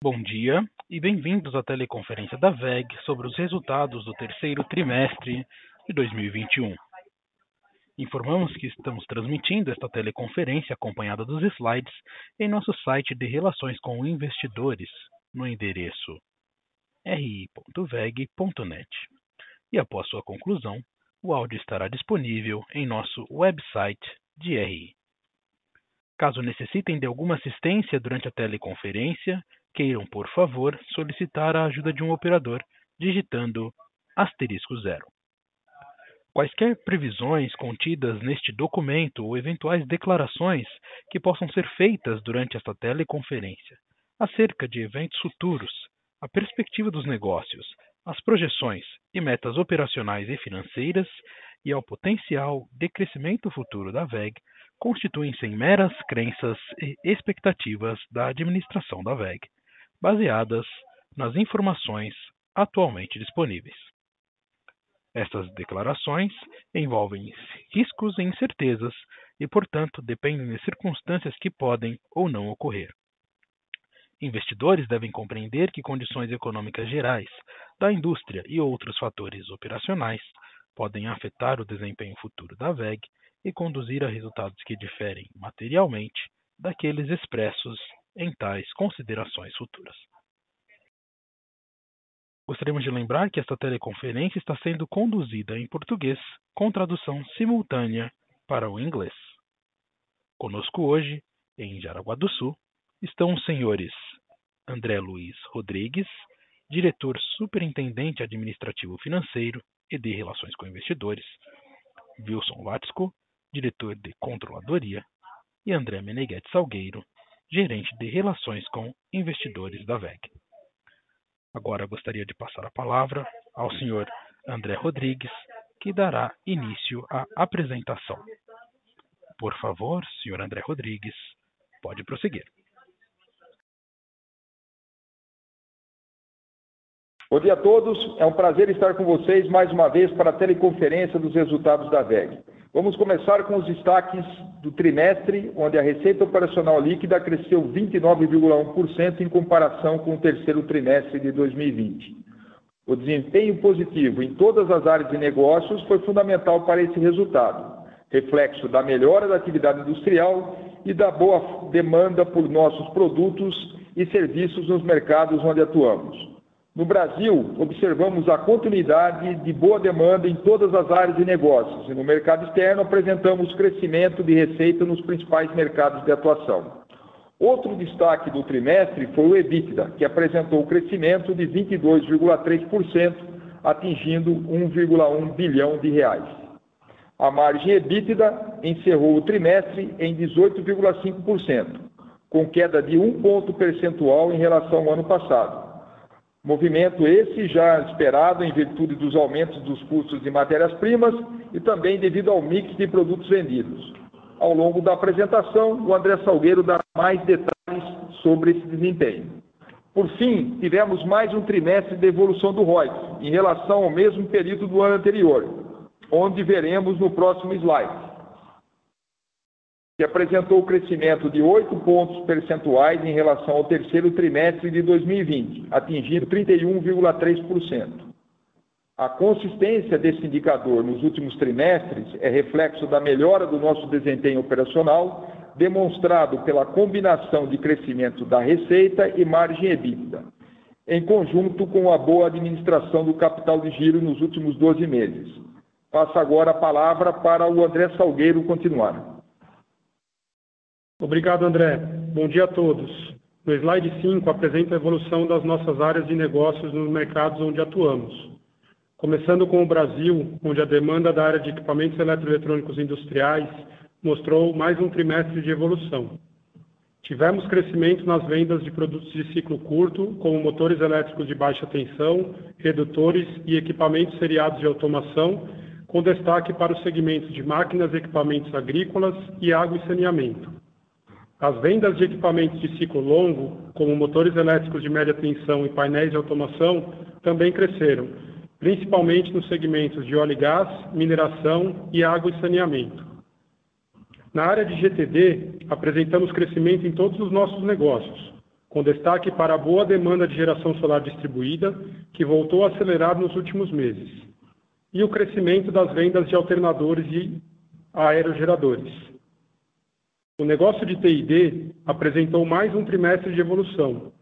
Bom dia e bem-vindos à teleconferência da WEG sobre os resultados do terceiro trimestre de 2021. Informamos que estamos transmitindo esta teleconferência acompanhada dos slides em nosso site de relações com investidores, no endereço ri.weg.net. E após sua conclusão, o áudio estará disponível em nosso website de RI. Caso necessitem de alguma assistência durante a teleconferência, queiram, por favor, solicitar a ajuda de um operador digitando asterisco zero. Quaisquer previsões contidas neste documento ou eventuais declarações que possam ser feitas durante esta teleconferência acerca de eventos futuros, a perspectiva dos negócios, as projeções e metas operacionais e financeiras e ao potencial de crescimento futuro da WEG constituem-se em meras crenças e expectativas da administração da WEG, baseadas nas informações atualmente disponíveis. Estas declarações envolvem riscos e incertezas e, portanto, dependem de circunstâncias que podem ou não ocorrer. Investidores devem compreender que condições econômicas gerais da indústria e outros fatores operacionais podem afetar o desempenho futuro da WEG e conduzir a resultados que diferem materialmente daqueles expressos em tais considerações futuras. Gostaríamos de lembrar que esta teleconferência está sendo conduzida em português com tradução simultânea para o inglês. Conosco hoje, em Jaraguá do Sul, estão os senhores André Luiz Rodrigues, diretor superintendente administrativo financeiro e de relações com investidores, Wilson Watzko, diretor de controladoria, e André Meneghetti Salgueiro, gerente de relações com investidores da VEG. Agora gostaria de passar a palavra ao senhor André Rodrigues, que dará início à apresentação. Por favor, senhor André Rodrigues, pode prosseguir. Bom dia a todos. É um prazer estar com vocês mais uma vez para a teleconferência dos resultados da VEG. Vamos começar com os destaques do trimestre, onde a receita operacional líquida cresceu 29,1% em comparação com o terceiro trimestre de 2020. O desempenho positivo em todas as áreas de negócios foi fundamental para esse resultado, reflexo da melhora da atividade industrial e da boa demanda por nossos produtos e serviços nos mercados onde atuamos. No Brasil, observamos a continuidade de boa demanda em todas as áreas de negócios e no mercado externo apresentamos crescimento de receita nos principais mercados de atuação. Outro destaque do trimestre foi o EBITDA, que apresentou crescimento de 22,3%, atingindo 1,1 bilhão de reais. A margem EBITDA encerrou o trimestre em 18,5%, com queda de um ponto percentual em relação ao ano passado Movimento esse já esperado em virtude dos aumentos dos custos de matérias-primas e também devido ao mix de produtos vendidos. Ao longo da apresentação, o André Salgueiro dará mais detalhes sobre esse desempenho. Por fim, tivemos mais um trimestre de evolução do ROIC em relação ao mesmo período do ano anterior, onde veremos no próximo slide que apresentou crescimento de 8 pontos percentuais em relação ao terceiro trimestre de 2020, atingindo 31,3%. A consistência desse indicador nos últimos trimestres é reflexo da melhora do nosso desempenho operacional, demonstrado pela combinação de crescimento da receita e margem EBITDA, em conjunto com a boa administração do capital de giro nos últimos 12 meses. Passo agora a palavra para o André Salgueiro continuar. Obrigado, André. Bom dia a todos. No slide 5, apresento a evolução das nossas áreas de negócios nos mercados onde atuamos. Começando com o Brasil, onde a demanda da área de equipamentos eletroeletrônicos industriais mostrou mais um trimestre de evolução. Tivemos crescimento nas vendas de produtos de ciclo curto, como motores elétricos de baixa tensão, redutores e equipamentos seriados de automação, com destaque para os segmentos de máquinas e equipamentos agrícolas e água e saneamento. As vendas de equipamentos de ciclo longo, como motores elétricos de média tensão e painéis de automação, também cresceram, principalmente nos segmentos de óleo e gás, mineração e água e saneamento. Na área de GTD, apresentamos crescimento em todos os nossos negócios, com destaque para a boa demanda de geração solar distribuída, que voltou a acelerar nos últimos meses, e o crescimento das vendas de alternadores e aerogeradores. O negócio de TID apresentou mais um trimestre de evolução,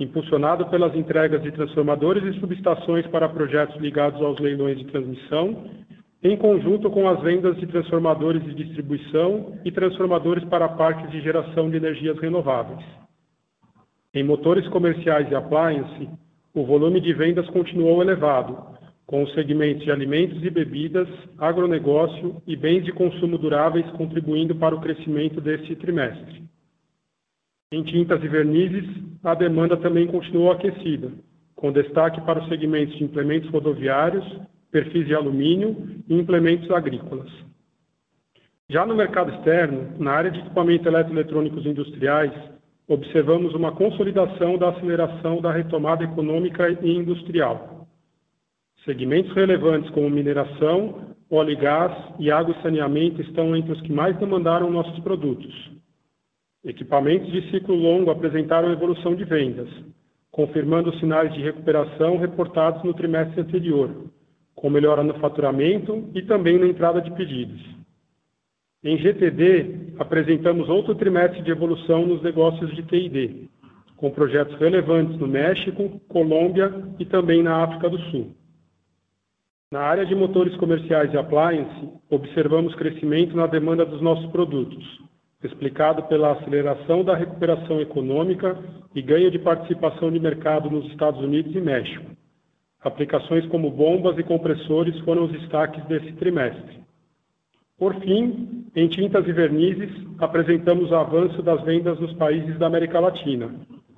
impulsionado pelas entregas de transformadores e subestações para projetos ligados aos leilões de transmissão, em conjunto com as vendas de transformadores de distribuição e transformadores para parques de geração de energias renováveis. Em motores comerciais e appliance, o volume de vendas continuou elevado, com os segmentos de alimentos e bebidas, agronegócio e bens de consumo duráveis contribuindo para o crescimento deste trimestre. Em tintas e vernizes, a demanda também continuou aquecida, com destaque para os segmentos de implementos rodoviários, perfis de alumínio e implementos agrícolas. Já no mercado externo, na área de equipamentos eletroeletrônicos industriais, observamos uma consolidação da aceleração da retomada econômica e industrial. Segmentos relevantes como mineração, óleo e gás e água e saneamento estão entre os que mais demandaram nossos produtos. Equipamentos de ciclo longo apresentaram evolução de vendas, confirmando os sinais de recuperação reportados no trimestre anterior, com melhora no faturamento e também na entrada de pedidos. Em GTD, apresentamos outro trimestre de evolução nos negócios de TID, com projetos relevantes no México, Colômbia e também na África do Sul. Na área de motores comerciais e appliance, observamos crescimento na demanda dos nossos produtos, explicado pela aceleração da recuperação econômica e ganho de participação de mercado nos Estados Unidos e México. Aplicações como bombas e compressores foram os destaques desse trimestre. Por fim, em tintas e vernizes, apresentamos o avanço das vendas nos países da América Latina,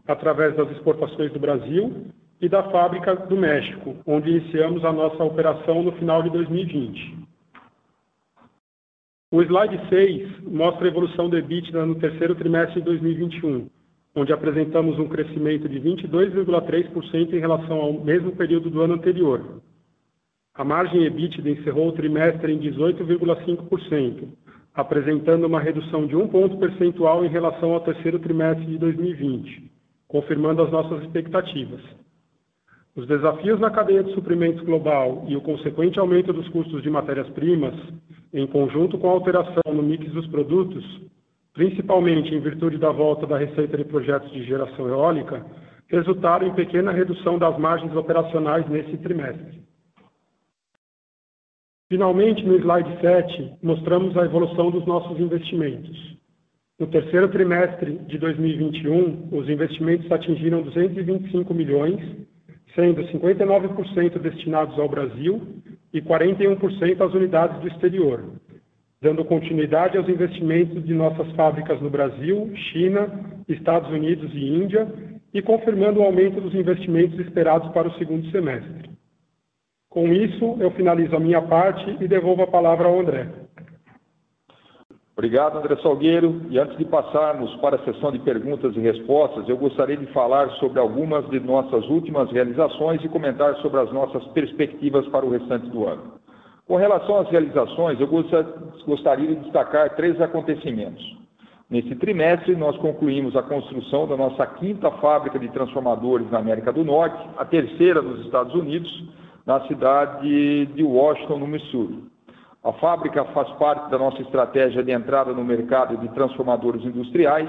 através das exportações do Brasil e da fábrica do México, onde iniciamos a nossa operação no final de 2020. O slide 6 mostra a evolução do EBITDA no terceiro trimestre de 2021, onde apresentamos um crescimento de 22,3% em relação ao mesmo período do ano anterior. A margem EBITDA encerrou o trimestre em 18,5%, apresentando uma redução de 1 ponto percentual em relação ao terceiro trimestre de 2020, confirmando as nossas expectativas. Os desafios na cadeia de suprimentos global e o consequente aumento dos custos de matérias-primas, em conjunto com a alteração no mix dos produtos, principalmente em virtude da volta da receita de projetos de geração eólica, resultaram em pequena redução das margens operacionais nesse trimestre. Finalmente, no slide 7, mostramos a evolução dos nossos investimentos. No terceiro trimestre de 2021, os investimentos atingiram 225 milhões sendo 59% destinados ao Brasil e 41% às unidades do exterior, dando continuidade aos investimentos de nossas fábricas no Brasil, China, Estados Unidos e Índia e confirmando o aumento dos investimentos esperados para o segundo semestre. Com isso, eu finalizo a minha parte e devolvo a palavra ao André. Obrigado, André Salgueiro. E antes de passarmos para a sessão de perguntas e respostas, eu gostaria de falar sobre algumas de nossas últimas realizações e comentar sobre as nossas perspectivas para o restante do ano. Com relação às realizações, eu gostaria de destacar três acontecimentos. Nesse trimestre, nós concluímos a construção da nossa quinta fábrica de transformadores na América do Norte, a terceira nos Estados Unidos, na cidade de Washington, no Missouri. A fábrica faz parte da nossa estratégia de entrada no mercado de transformadores industriais,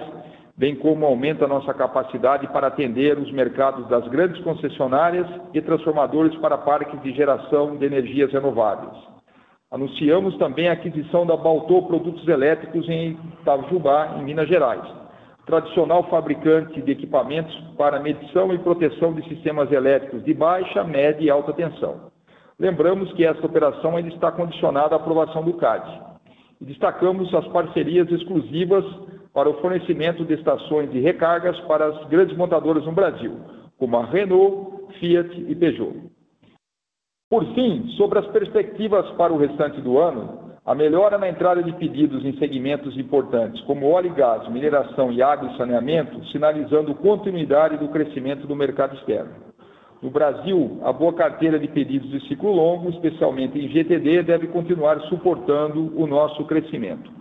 bem como aumenta a nossa capacidade para atender os mercados das grandes concessionárias e transformadores para parques de geração de energias renováveis. Anunciamos também a aquisição da Baltô Produtos Elétricos em Itajubá, em Minas Gerais, tradicional fabricante de equipamentos para medição e proteção de sistemas elétricos de baixa, média e alta tensão. Lembramos que esta operação ainda está condicionada à aprovação do CAD. E destacamos as parcerias exclusivas para o fornecimento de estações de recargas para as grandes montadoras no Brasil, como a Renault, Fiat e Peugeot. Por fim, sobre as perspectivas para o restante do ano, a melhora na entrada de pedidos em segmentos importantes como óleo e gás, mineração e água e saneamento, sinalizando continuidade do crescimento do mercado externo. No Brasil, a boa carteira de pedidos de ciclo longo, especialmente em GTD, deve continuar suportando o nosso crescimento.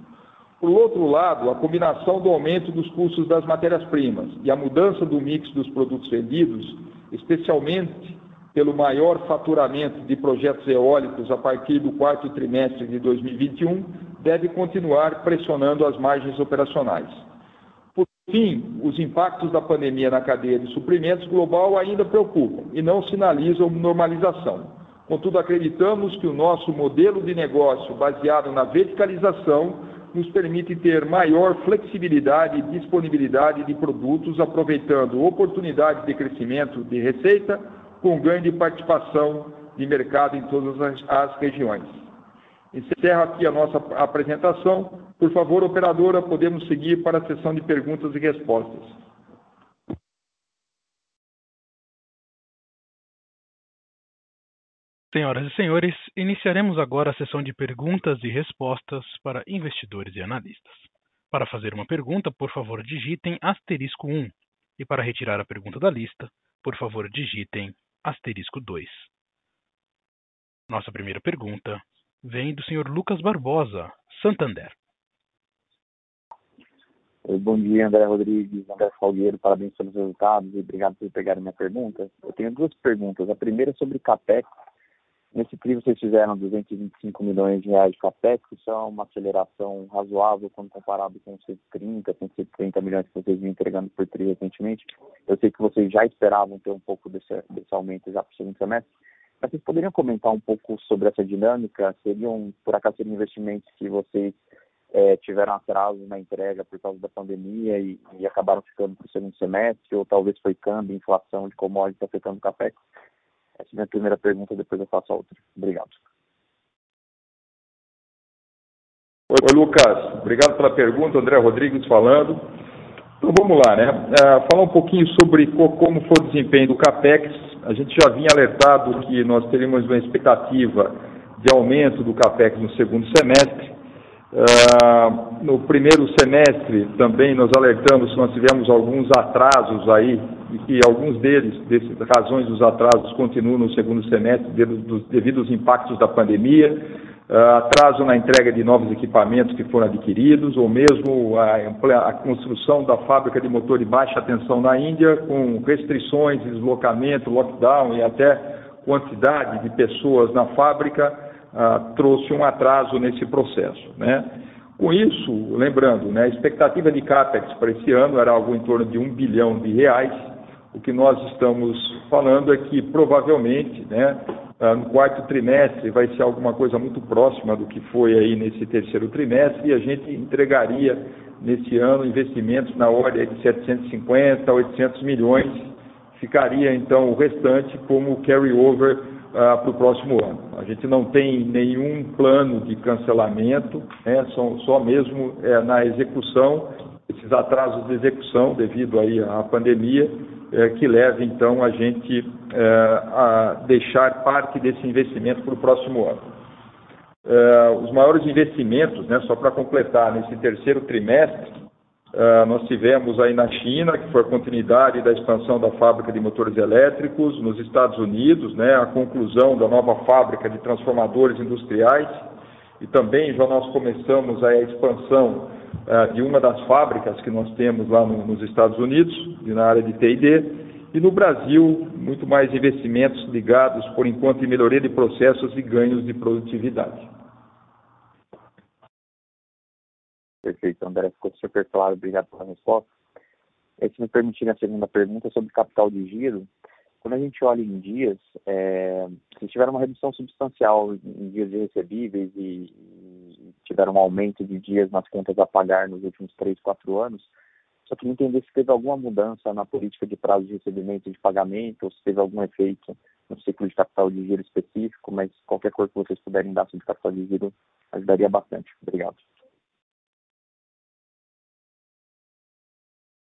Por outro lado, a combinação do aumento dos custos das matérias-primas e a mudança do mix dos produtos vendidos, especialmente pelo maior faturamento de projetos eólicos a partir do quarto trimestre de 2021, deve continuar pressionando as margens operacionais. Fim, os impactos da pandemia na cadeia de suprimentos global ainda preocupam e não sinalizam normalização. Contudo, acreditamos que o nosso modelo de negócio baseado na verticalização nos permite ter maior flexibilidade e disponibilidade de produtos, aproveitando oportunidades de crescimento de receita com ganho de participação de mercado em todas as regiões. Encerro aqui a nossa apresentação. Por favor, operadora, podemos seguir para a sessão de perguntas e respostas. Senhoras e senhores, iniciaremos agora a sessão de perguntas e respostas para investidores e analistas. Para fazer uma pergunta, por favor, digitem asterisco 1. E para retirar a pergunta da lista, por favor, digitem asterisco 2. Nossa primeira pergunta vem do senhor Lucas Barbosa, Santander. Bom dia, André Rodrigues, André Salgueiro, parabéns pelos resultados e obrigado por pegarem minha pergunta. Eu tenho duas perguntas. A primeira é sobre CAPEX Nesse TRI vocês fizeram 225 milhões de reais de CAPEX, isso é uma aceleração razoável quando comparado com os 130, 130 milhões que vocês vinham entregando por TRI recentemente. Eu sei que vocês já esperavam ter um pouco desse, desse aumento já para o segundo semestre, mas vocês poderiam comentar um pouco sobre essa dinâmica? Seriam, por acaso, investimentos que vocês é, tiveram atraso na entrega por causa da pandemia e, e acabaram ficando para o segundo semestre, ou talvez foi câmbio, inflação de commodities afetando o CAPEX? Essa é a minha primeira pergunta, depois eu faço a outra. Obrigado. Oi, Lucas. Obrigado pela pergunta. André Rodrigues falando. Então vamos lá, né? Uh, falar um pouquinho sobre como foi o desempenho do CAPEX. A gente já vinha alertado que nós teríamos uma expectativa de aumento do CAPEX no segundo semestre. Uh, no primeiro semestre também nós alertamos que nós tivemos alguns atrasos aí e que alguns deles, dessas razões dos atrasos, continuam no segundo semestre devido, devido aos impactos da pandemia, uh, atraso na entrega de novos equipamentos que foram adquiridos, ou mesmo a, a, construção da fábrica de motor de baixa tensão na Índia, com restrições, deslocamento, lockdown e até quantidade de pessoas na fábrica, uh, trouxe um atraso nesse processo. Né? Com isso, lembrando, né, a expectativa de CAPEX para esse ano era algo em torno de um bilhão de reais, o que nós estamos falando é que provavelmente, né, ah, no quarto trimestre vai ser alguma coisa muito próxima do que foi aí nesse terceiro trimestre e a gente entregaria nesse ano investimentos na ordem de 750 a 800 milhões. Ficaria então o restante como carry-over para o próximo ano. A gente não tem nenhum plano de cancelamento, né, só, só mesmo é, na execução, esses atrasos de execução devido aí à pandemia é, que leve então a gente é, a deixar parte desse investimento para o próximo ano. É, os maiores investimentos, né, só para completar, nesse terceiro trimestre, é, nós tivemos aí na China, que foi a continuidade da expansão da fábrica de motores elétricos, nos Estados Unidos, né, a conclusão da nova fábrica de transformadores industriais, e também já nós começamos a expansão uh, de uma das fábricas que nós temos lá no, nos Estados Unidos, na área de T&D, e no Brasil, muito mais investimentos ligados, por enquanto, em melhoria de processos e ganhos de produtividade. Perfeito, André, ficou super claro, obrigado pela resposta. Se me permitirem a segunda pergunta sobre capital de giro, quando a gente olha em dias, é, tiveram uma redução substancial em dias de recebíveis e, tiveram um aumento de dias nas contas a pagar nos últimos três, quatro anos. Só queria entender se teve alguma mudança na política de prazo de recebimento e de pagamento, ou se teve algum efeito no ciclo de capital de giro específico, mas qualquer coisa que vocês puderem dar sobre capital de giro ajudaria bastante. Obrigado.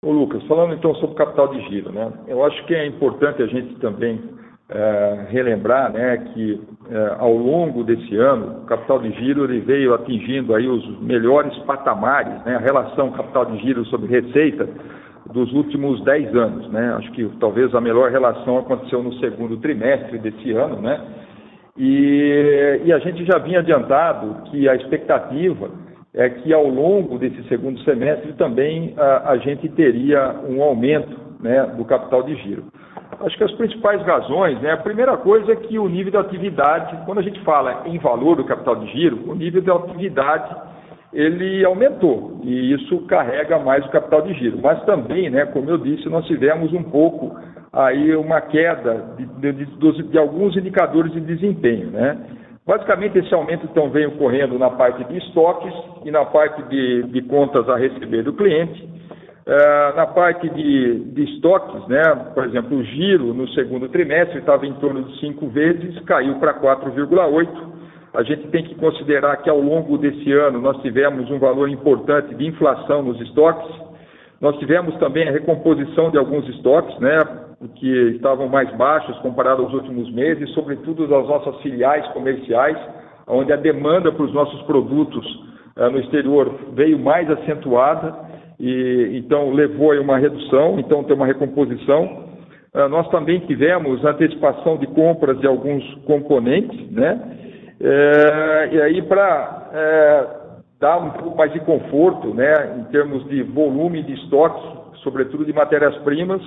Ô Lucas, falando então sobre capital de giro, né? Eu acho que é importante a gente também é, relembrar, né, que é, ao longo desse ano, o capital de giro ele veio atingindo aí os melhores patamares, né, a relação capital de giro sobre receita dos últimos 10 anos, né? Acho que talvez a melhor relação aconteceu no segundo trimestre desse ano, né? E, e a gente já vinha adiantado que a expectativa é que ao longo desse segundo semestre também a, a gente teria um aumento né, do capital de giro. Acho que as principais razões, né, a primeira coisa é que o nível de atividade, quando a gente fala em valor do capital de giro, o nível de atividade ele aumentou e isso carrega mais o capital de giro. Mas também, né, como eu disse, nós tivemos um pouco aí uma queda de, de, de, de alguns indicadores de desempenho, né? Basicamente, esse aumento então vem ocorrendo na parte de estoques e na parte de, de contas a receber do cliente. É, na parte de, de, estoques, né, por exemplo, o giro no segundo trimestre estava em torno de 5 vezes, caiu para 4,8. A gente tem que considerar que ao longo desse ano nós tivemos um valor importante de inflação nos estoques. Nós tivemos também a recomposição de alguns estoques, né, que estavam mais baixos comparado aos últimos meses, sobretudo das nossas filiais comerciais, onde a demanda para os nossos produtos uh, no exterior veio mais acentuada e então levou a uma redução, então tem uma recomposição. Uh, nós também tivemos antecipação de compras de alguns componentes, né? É, e aí para é, dar um pouco mais de conforto, né, em termos de volume de estoque, sobretudo de matérias-primas,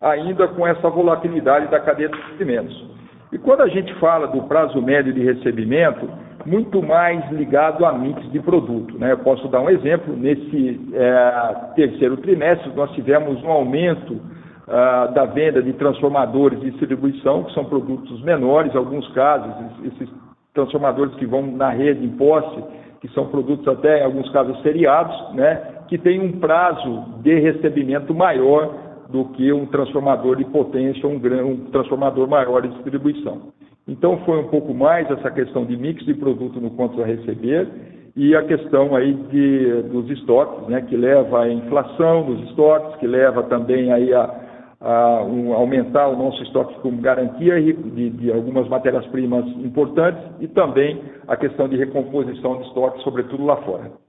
ainda com essa volatilidade da cadeia de suprimentos. E quando a gente fala do prazo médio de recebimento, muito mais ligado a mix de produto. Né? Eu posso dar um exemplo, nesse é, terceiro trimestre nós tivemos um aumento ah, da venda de transformadores de distribuição, que são produtos menores, em alguns casos, esses transformadores que vão na rede em posse, que são produtos até, em alguns casos, seriados, né? que tem um prazo de recebimento maior do que um transformador de potência, um, um transformador maior de distribuição. Então foi um pouco mais essa questão de mix de produto no quanto a receber e a questão aí de, dos estoques, né, que leva à inflação dos estoques, que leva também aí a, a um, aumentar o nosso estoque como garantia de, de algumas matérias-primas importantes e também a questão de recomposição de estoques, sobretudo lá fora.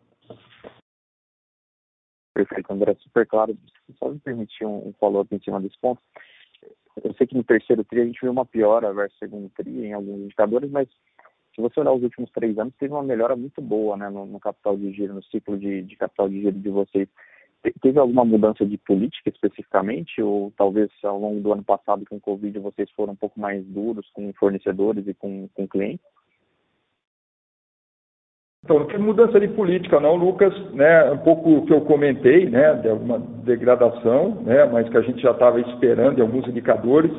Perfeito, André, super claro. Só me permitir um, follow-up em cima desse ponto. Eu sei que no terceiro TRI a gente viu uma piora versus segundo TRI em alguns indicadores, mas se você olhar os últimos três anos, teve uma melhora muito boa né, no, no capital de giro, no ciclo de, de, capital de giro de vocês. Teve alguma mudança de política especificamente, ou talvez ao longo do ano passado com o Covid vocês foram um pouco mais duros com fornecedores e com, com clientes? Então, não tem mudança de política não, Lucas, né, um pouco o que eu comentei, né, de alguma degradação, né, mas que a gente já estava esperando em alguns indicadores.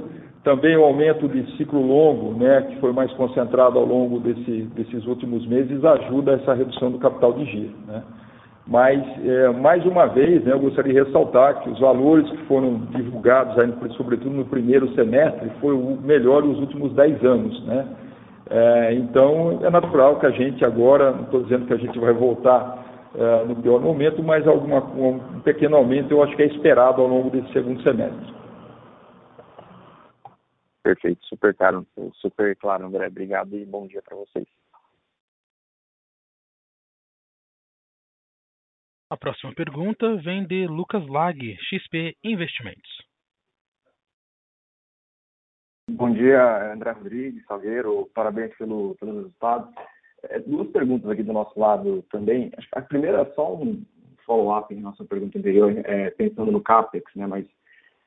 Também o aumento de ciclo longo, né, que foi mais concentrado ao longo desse, desses últimos meses, ajuda essa redução do capital de giro. Né. Mas, é, mais uma vez, né, eu gostaria de ressaltar que os valores que foram divulgados, aí, sobretudo no primeiro semestre, foi o melhor dos últimos 10 anos. Né. É, então, é natural que a gente agora, não estou dizendo que a gente vai voltar é, no pior momento, mas alguma, um pequeno aumento eu acho que é esperado ao longo desse segundo semestre. Perfeito, super claro, super claro, André. Obrigado e bom dia para vocês. A próxima pergunta vem de Lucas Lag, XP Investimentos. Bom dia, André Rodrigues, Salgueiro, parabéns pelo, pelo resultado. É, duas perguntas aqui do nosso lado também. A primeira é só um follow-up em nossa pergunta anterior, é, pensando no CAPEX, né, mas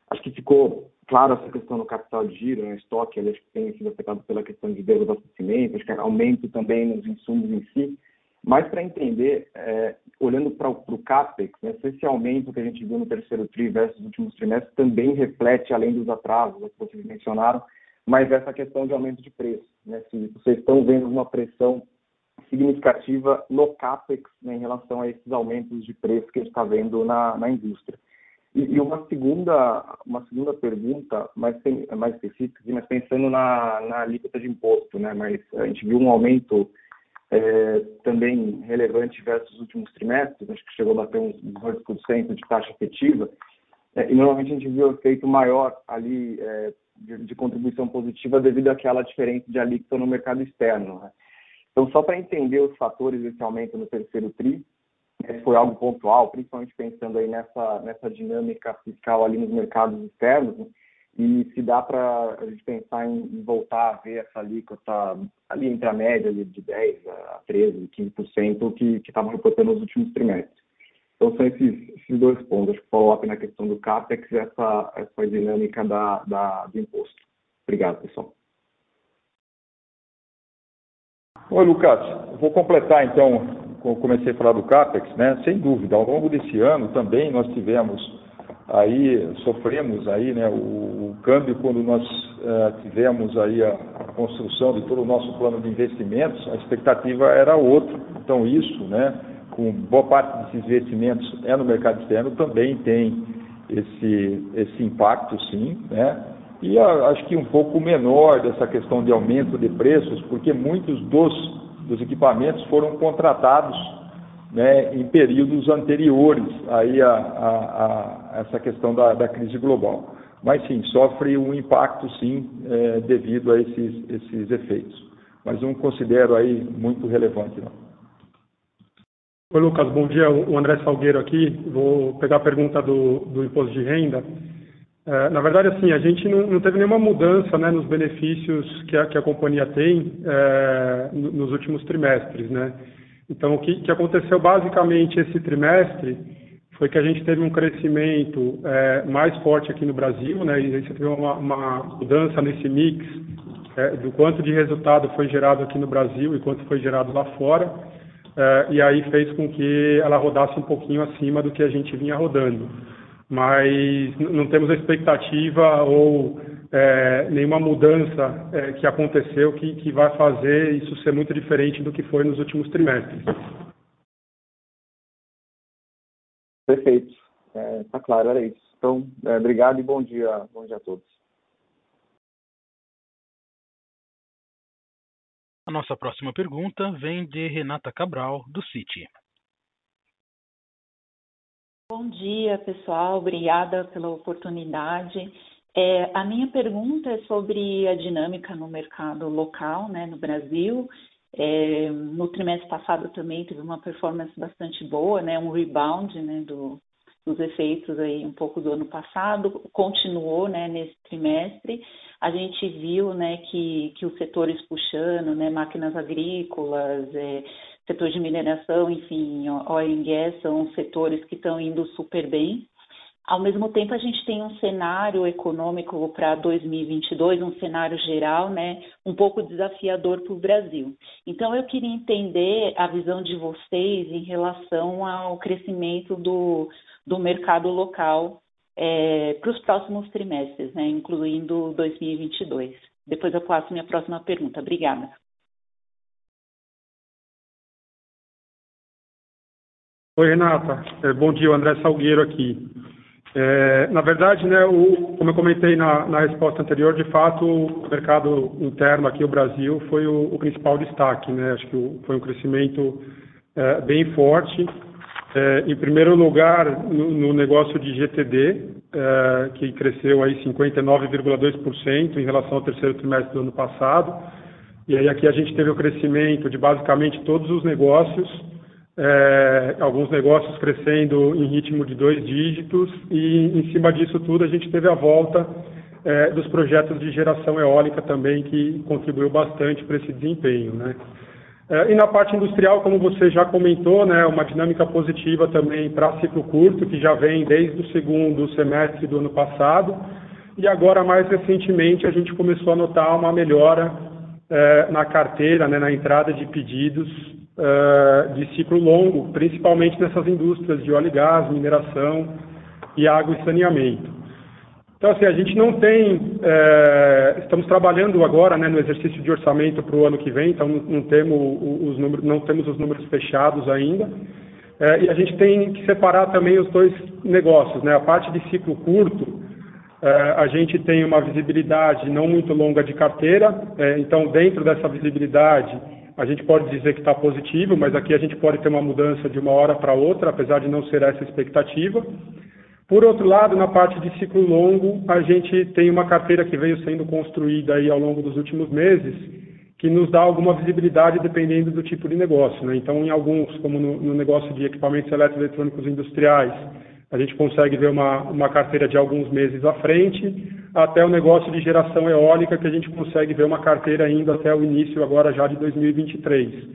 acho que ficou claro essa questão do capital de giro, né, estoque, ele tem sido afetado pela questão de desabastecimento, acho que aumento também nos insumos em si, mas para entender, é, olhando para o CAPEX, né, se esse aumento que a gente viu no terceiro TRI versus últimos trimestres também reflete, além dos atrasos que vocês mencionaram, mas essa questão de aumento de preço. Né, se vocês estão vendo uma pressão significativa no CAPEX né, em relação a esses aumentos de preço que a gente está vendo na, na indústria. E, e, uma segunda uma segunda pergunta mais mais específica, mas pensando na, na alíquota de imposto, né? Mas a gente viu um aumento é, também relevante versus os últimos trimestres, acho que chegou a bater uns 18% de taxa efetiva, é, e normalmente a gente viu um efeito maior ali é, de, de, contribuição positiva devido àquela diferença de alíquota no mercado externo. Né? Então, só para entender os fatores desse aumento no terceiro TRI, se foi algo pontual, principalmente pensando aí nessa, nessa dinâmica fiscal ali nos mercados externos, né? E se dá para a gente pensar em, voltar a ver essa alíquota ali entre a média de 10% a 13%, 15% que estavam reportando nos últimos trimestres. Então, são esses, esses dois pontos. Acho que follow-up na questão do CAPEX e essa, essa dinâmica da, da, do imposto. Obrigado, pessoal. Oi, Lucas. Vou completar, então, comecei a falar do CAPEX, né? Sem dúvida, ao longo desse ano também nós tivemos aí, sofremos aí, né, o, o câmbio quando nós uh, tivemos aí a, a, construção de todo o nosso plano de investimentos, a expectativa era outra. Então isso, né, com boa parte desses investimentos é no mercado externo, também tem esse, esse impacto, sim, né? E a, acho que um pouco menor dessa questão de aumento de preços, porque muitos dos, dos equipamentos foram contratados né, em períodos anteriores aí a, a, a essa questão da, da, crise global. Mas sim, sofre um impacto sim é, devido a esses, esses efeitos. Mas não considero aí muito relevante não. Oi, Lucas, bom dia. O André Salgueiro aqui. Vou pegar a pergunta do, do imposto de renda. É, na verdade, assim, a gente não, não teve nenhuma mudança né, nos benefícios que a, que a companhia tem é, nos últimos trimestres. Né? Então, o que, que, aconteceu basicamente esse trimestre foi que a gente teve um crescimento é, mais forte aqui no Brasil, né, e você teve uma, uma mudança nesse mix é, do quanto de resultado foi gerado aqui no Brasil e quanto foi gerado lá fora é, e aí fez com que ela rodasse um pouquinho acima do que a gente vinha rodando. Mas não temos a expectativa ou é, nenhuma mudança é, que aconteceu que, que vai fazer isso ser muito diferente do que foi nos últimos trimestres. Perfeito. Está é, claro, era isso. Então, é, obrigado e bom dia, bom dia a todos. A nossa próxima pergunta vem de Renata Cabral, do Citi. Bom dia, pessoal. Obrigada pela oportunidade. É, a minha pergunta é sobre a dinâmica no mercado local, né, no Brasil. É, no trimestre passado também teve uma performance bastante boa, né, um rebound né, do, dos efeitos aí um pouco do ano passado, continuou né, nesse trimestre a gente viu né, que, que os setores puxando, né, máquinas agrícolas, é, setor de mineração, enfim, oil and gas, são setores que estão indo super bem. Ao mesmo tempo, a gente tem um cenário econômico para 2022, um cenário geral, né, um pouco desafiador para o Brasil. Então, eu queria entender a visão de vocês em relação ao crescimento do, do mercado local é, para os próximos trimestres, né, incluindo 2022. Depois eu passo minha próxima pergunta. Obrigada. Oi, Renata. É, bom dia, André Salgueiro aqui. É, na verdade, né, o, como eu comentei na, na, resposta anterior, de fato, o mercado interno aqui, o Brasil, foi o, o principal destaque. Né? Acho que o, foi um crescimento é, bem forte. É, em primeiro lugar, no, no negócio de GTD, é, que cresceu aí 59,2% em relação ao terceiro trimestre do ano passado. E aí aqui a gente teve o crescimento de basicamente todos os negócios, é, alguns negócios crescendo em ritmo de dois dígitos, e em cima disso tudo a gente teve a volta é, dos projetos de geração eólica também, que contribuiu bastante para esse desempenho. Né? É, e na parte industrial, como você já comentou, né, uma dinâmica positiva também para ciclo curto, que já vem desde o segundo semestre do ano passado, e agora, mais recentemente, a gente começou a notar uma melhora é, na carteira, né, na entrada de pedidos é, de ciclo longo, principalmente nessas indústrias de óleo e gás, mineração e água e saneamento. Então, assim, a gente não tem. É, estamos trabalhando agora né, no exercício de orçamento para o ano que vem, então não temos os números, não temos os números fechados ainda. É, e a gente tem que separar também os dois negócios. Né? A parte de ciclo curto, é, a gente tem uma visibilidade não muito longa de carteira, então, dentro dessa visibilidade, a gente pode dizer que está positivo, mas aqui a gente pode ter uma mudança de uma hora para outra, apesar de não ser essa expectativa. Por outro lado, na parte de ciclo longo, a gente tem uma carteira que veio sendo construída aí ao longo dos últimos meses, que nos dá alguma visibilidade dependendo do tipo de negócio. Né? Então, em alguns, como no, no negócio de equipamentos eletroeletrônicos industriais, a gente consegue ver uma, uma carteira de alguns meses à frente, até o negócio de geração eólica, que a gente consegue ver uma carteira indo até o início agora já de 2023.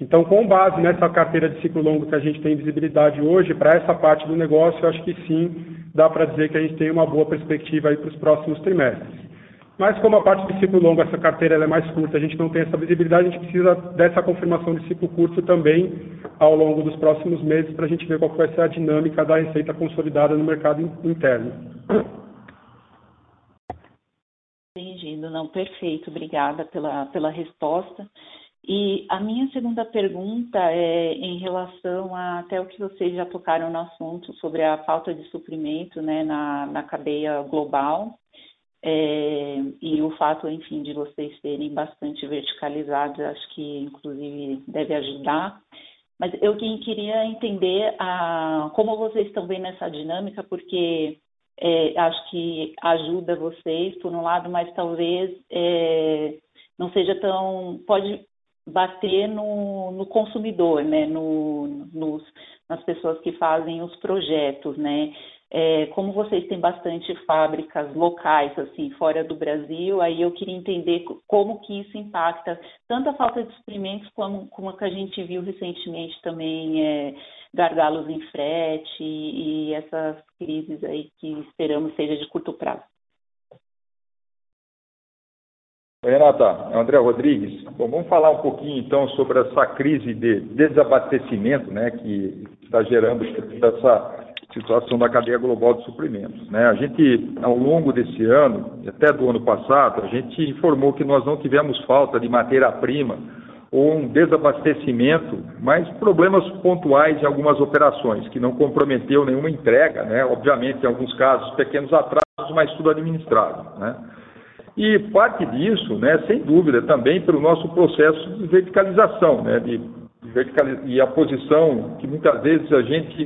Então, com base nessa carteira de ciclo longo que a gente tem visibilidade hoje, para essa parte do negócio, eu acho que sim, dá para dizer que a gente tem uma boa perspectiva aí para os próximos trimestres. Mas como a parte de ciclo longo, essa carteira é mais curta, a gente não tem essa visibilidade, a gente precisa dessa confirmação de ciclo curto também ao longo dos próximos meses para a gente ver qual vai ser a dinâmica da receita consolidada no mercado interno. Entendido, não, perfeito, obrigada pela, pela resposta. E a minha segunda pergunta é em relação a até o que vocês já tocaram no assunto sobre a falta de suprimento né, na, na cadeia global é, e o fato, enfim, de vocês serem bastante verticalizados, acho que inclusive deve ajudar. Mas eu queria entender a, como vocês estão vendo essa dinâmica, porque é, acho que ajuda vocês, por um lado, mas talvez é, não seja tão. pode bater no, no consumidor, né, no, nos, nas pessoas que fazem os projetos, né. É, como vocês têm bastante fábricas locais, assim, fora do Brasil, aí eu queria entender como que isso impacta tanto a falta de suprimentos como, como a que a gente viu recentemente também, é, gargalos em frete e, e essas crises aí que esperamos seja de curto prazo. Renata, André Rodrigues. Bom, vamos falar um pouquinho então sobre essa crise de desabastecimento, né, que está gerando essa situação da cadeia global de suprimentos. Né? A gente, ao longo desse ano, até do ano passado, a gente informou que nós não tivemos falta de matéria-prima ou um desabastecimento, mas problemas pontuais em algumas operações, que não comprometeu nenhuma entrega, né? obviamente, em alguns casos, pequenos atrasos, mas tudo administrado. Né? E parte disso, né, sem dúvida, também pelo nosso processo de verticalização, né, de, de e a posição que muitas vezes a gente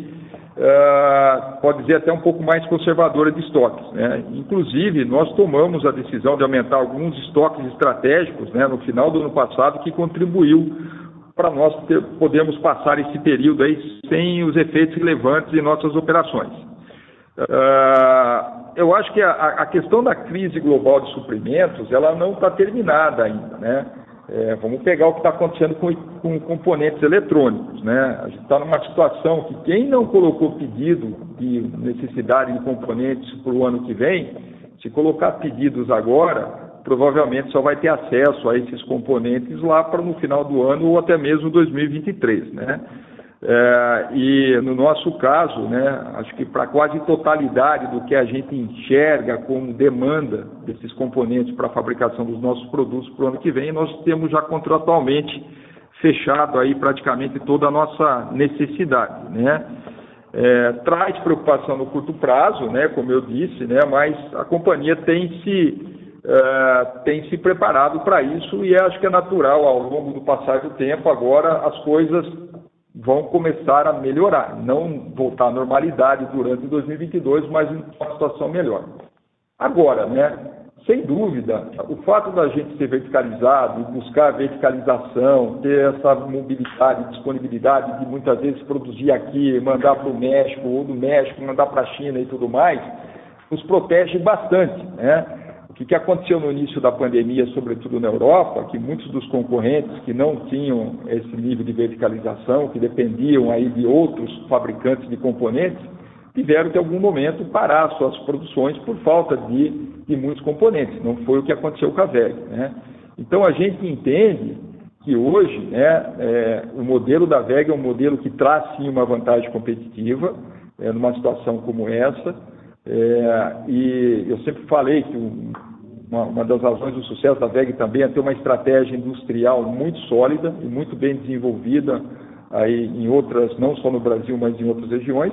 uh, pode dizer até um pouco mais conservadora de estoques. Né. Inclusive, nós tomamos a decisão de aumentar alguns estoques estratégicos né, no final do ano passado, que contribuiu para nós ter, podermos passar esse período aí sem os efeitos relevantes em nossas operações. Uh, eu acho que a, a, questão da crise global de suprimentos, ela não está terminada ainda, né? É, vamos pegar o que está acontecendo com, com, componentes eletrônicos, né? A gente está numa situação que quem não colocou pedido de necessidade de componentes para o ano que vem, se colocar pedidos agora, provavelmente só vai ter acesso a esses componentes lá para no final do ano ou até mesmo 2023, né? É, e no nosso caso, né, acho que para quase totalidade do que a gente enxerga como demanda desses componentes para a fabricação dos nossos produtos para o ano que vem, nós temos já contratualmente fechado aí praticamente toda a nossa necessidade, né? É, traz preocupação no curto prazo, né, como eu disse, né, mas a companhia tem se é, tem se preparado para isso e acho que é natural ao longo do passar do tempo agora as coisas vão começar a melhorar, não voltar à normalidade durante 2022, mas uma situação melhor. Agora, né, sem dúvida, o fato da gente ser verticalizado, buscar verticalização, ter essa mobilidade, disponibilidade de muitas vezes produzir aqui, mandar para o México, ou do México mandar para a China e tudo mais, nos protege bastante, né? O que aconteceu no início da pandemia, sobretudo na Europa, que muitos dos concorrentes que não tinham esse nível de verticalização, que dependiam aí de outros fabricantes de componentes, tiveram que, em algum momento, parar suas produções por falta de, de muitos componentes. Não foi o que aconteceu com a VEG. Né? Então, a gente entende que hoje né, é, o modelo da VEG é um modelo que traz, sim, uma vantagem competitiva, é, numa situação como essa, é, e eu sempre falei que uma, uma, das razões do sucesso da VEG também é ter uma estratégia industrial muito sólida e muito bem desenvolvida aí em outras, não só no Brasil, mas em outras regiões.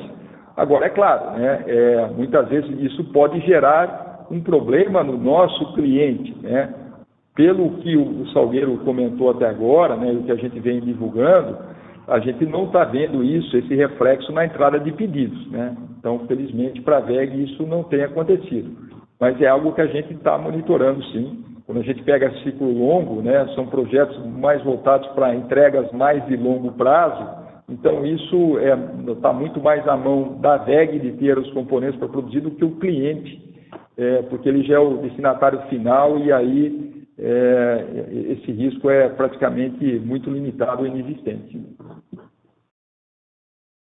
Agora, é claro, né, é, muitas vezes isso pode gerar um problema no nosso cliente, né? Pelo que o Salgueiro comentou até agora, né, o que a gente vem divulgando, a gente não está vendo isso, esse reflexo na entrada de pedidos. Né? Então, felizmente, para a VEG isso não tem acontecido. Mas é algo que a gente está monitorando sim. Quando a gente pega ciclo longo, né, são projetos mais voltados para entregas mais de longo prazo, Então, isso está é, muito mais à mão da VEG de ter os componentes para produzir do que o cliente, é, porque ele já é o destinatário final e aí é, esse risco é praticamente muito limitado ou inexistente.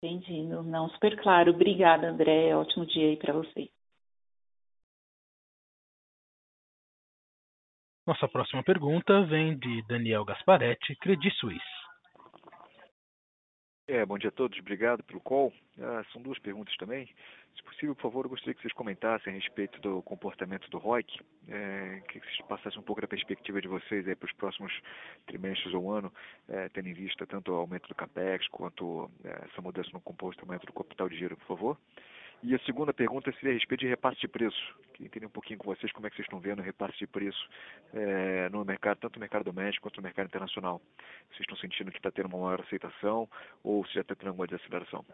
Entendi, não, super claro. Obrigada, André. Ótimo dia aí para você. Nossa próxima pergunta vem de Daniel Gasparetti, Credit Suisse. É, bom dia a todos, obrigado pelo call. Ah, são duas perguntas também. Se possível, por favor, eu gostaria que vocês comentassem a respeito do comportamento do ROIC, é, que vocês passassem um pouco da perspectiva de vocês para os próximos trimestres ou ano, é, tendo em vista tanto o aumento do CAPEX quanto é, essa mudança no comportamento do capital de giro, por favor. E a segunda pergunta seria a respeito de repasse de preço. Queria entender um pouquinho com vocês como é que vocês estão vendo o repasse de preço é, no mercado, tanto no mercado doméstico quanto no mercado internacional. Vocês estão sentindo que está tendo uma maior aceitação ou se já está tendo alguma desaceleração?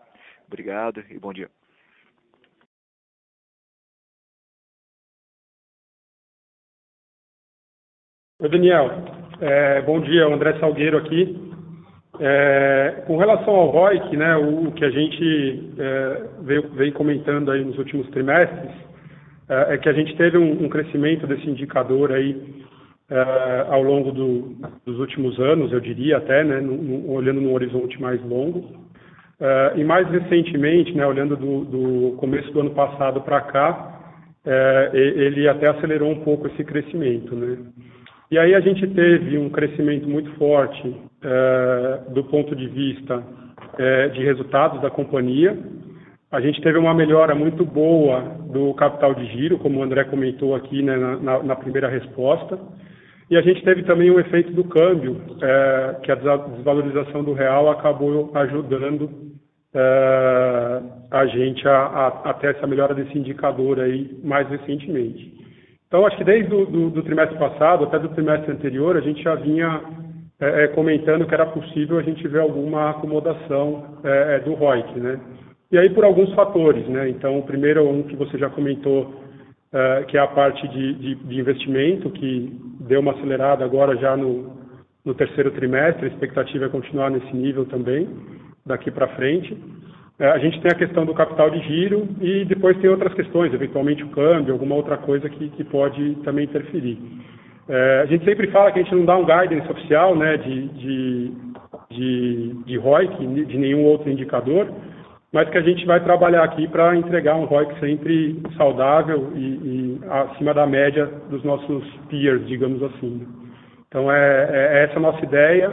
Obrigado e bom dia. Oi, Daniel. É, bom dia, André Salgueiro aqui. É, com relação ao ROIC, né, o, que a gente é, veio, veio, comentando aí nos últimos trimestres é, é que a gente teve um, um crescimento desse indicador aí é, ao longo do, dos últimos anos, eu diria até, né, no, no, olhando num horizonte mais longo. É, e mais recentemente, né, olhando do, do começo do ano passado para cá, é, ele até acelerou um pouco esse crescimento. Né? E aí a gente teve um crescimento muito forte é, do ponto de vista é, de resultados da companhia. A gente teve uma melhora muito boa do capital de giro, como o André comentou aqui né, na, na, primeira resposta. E a gente teve também o efeito do câmbio, é, que a desvalorização do real acabou ajudando a gente a, a, a, ter essa melhora desse indicador aí mais recentemente. Então, acho que desde o do, do trimestre passado, até do trimestre anterior, a gente já vinha é, é, comentando que era possível a gente ver alguma acomodação é, é do ROIC, né? E aí por alguns fatores, né? Então, o primeiro um que você já comentou, é, que é a parte de, de, de, investimento, que deu uma acelerada agora já no, no terceiro trimestre, a expectativa é continuar nesse nível também, daqui para frente. É, a gente tem a questão do capital de giro e depois tem outras questões, eventualmente o câmbio, alguma outra coisa que, que pode também interferir. É, a gente sempre fala que a gente não dá um guidance oficial né, de, de, de, de ROIC, de nenhum outro indicador, mas que a gente vai trabalhar aqui para entregar um ROIC sempre saudável e, e, acima da média dos nossos peers, digamos assim. Então, é, é essa a nossa ideia.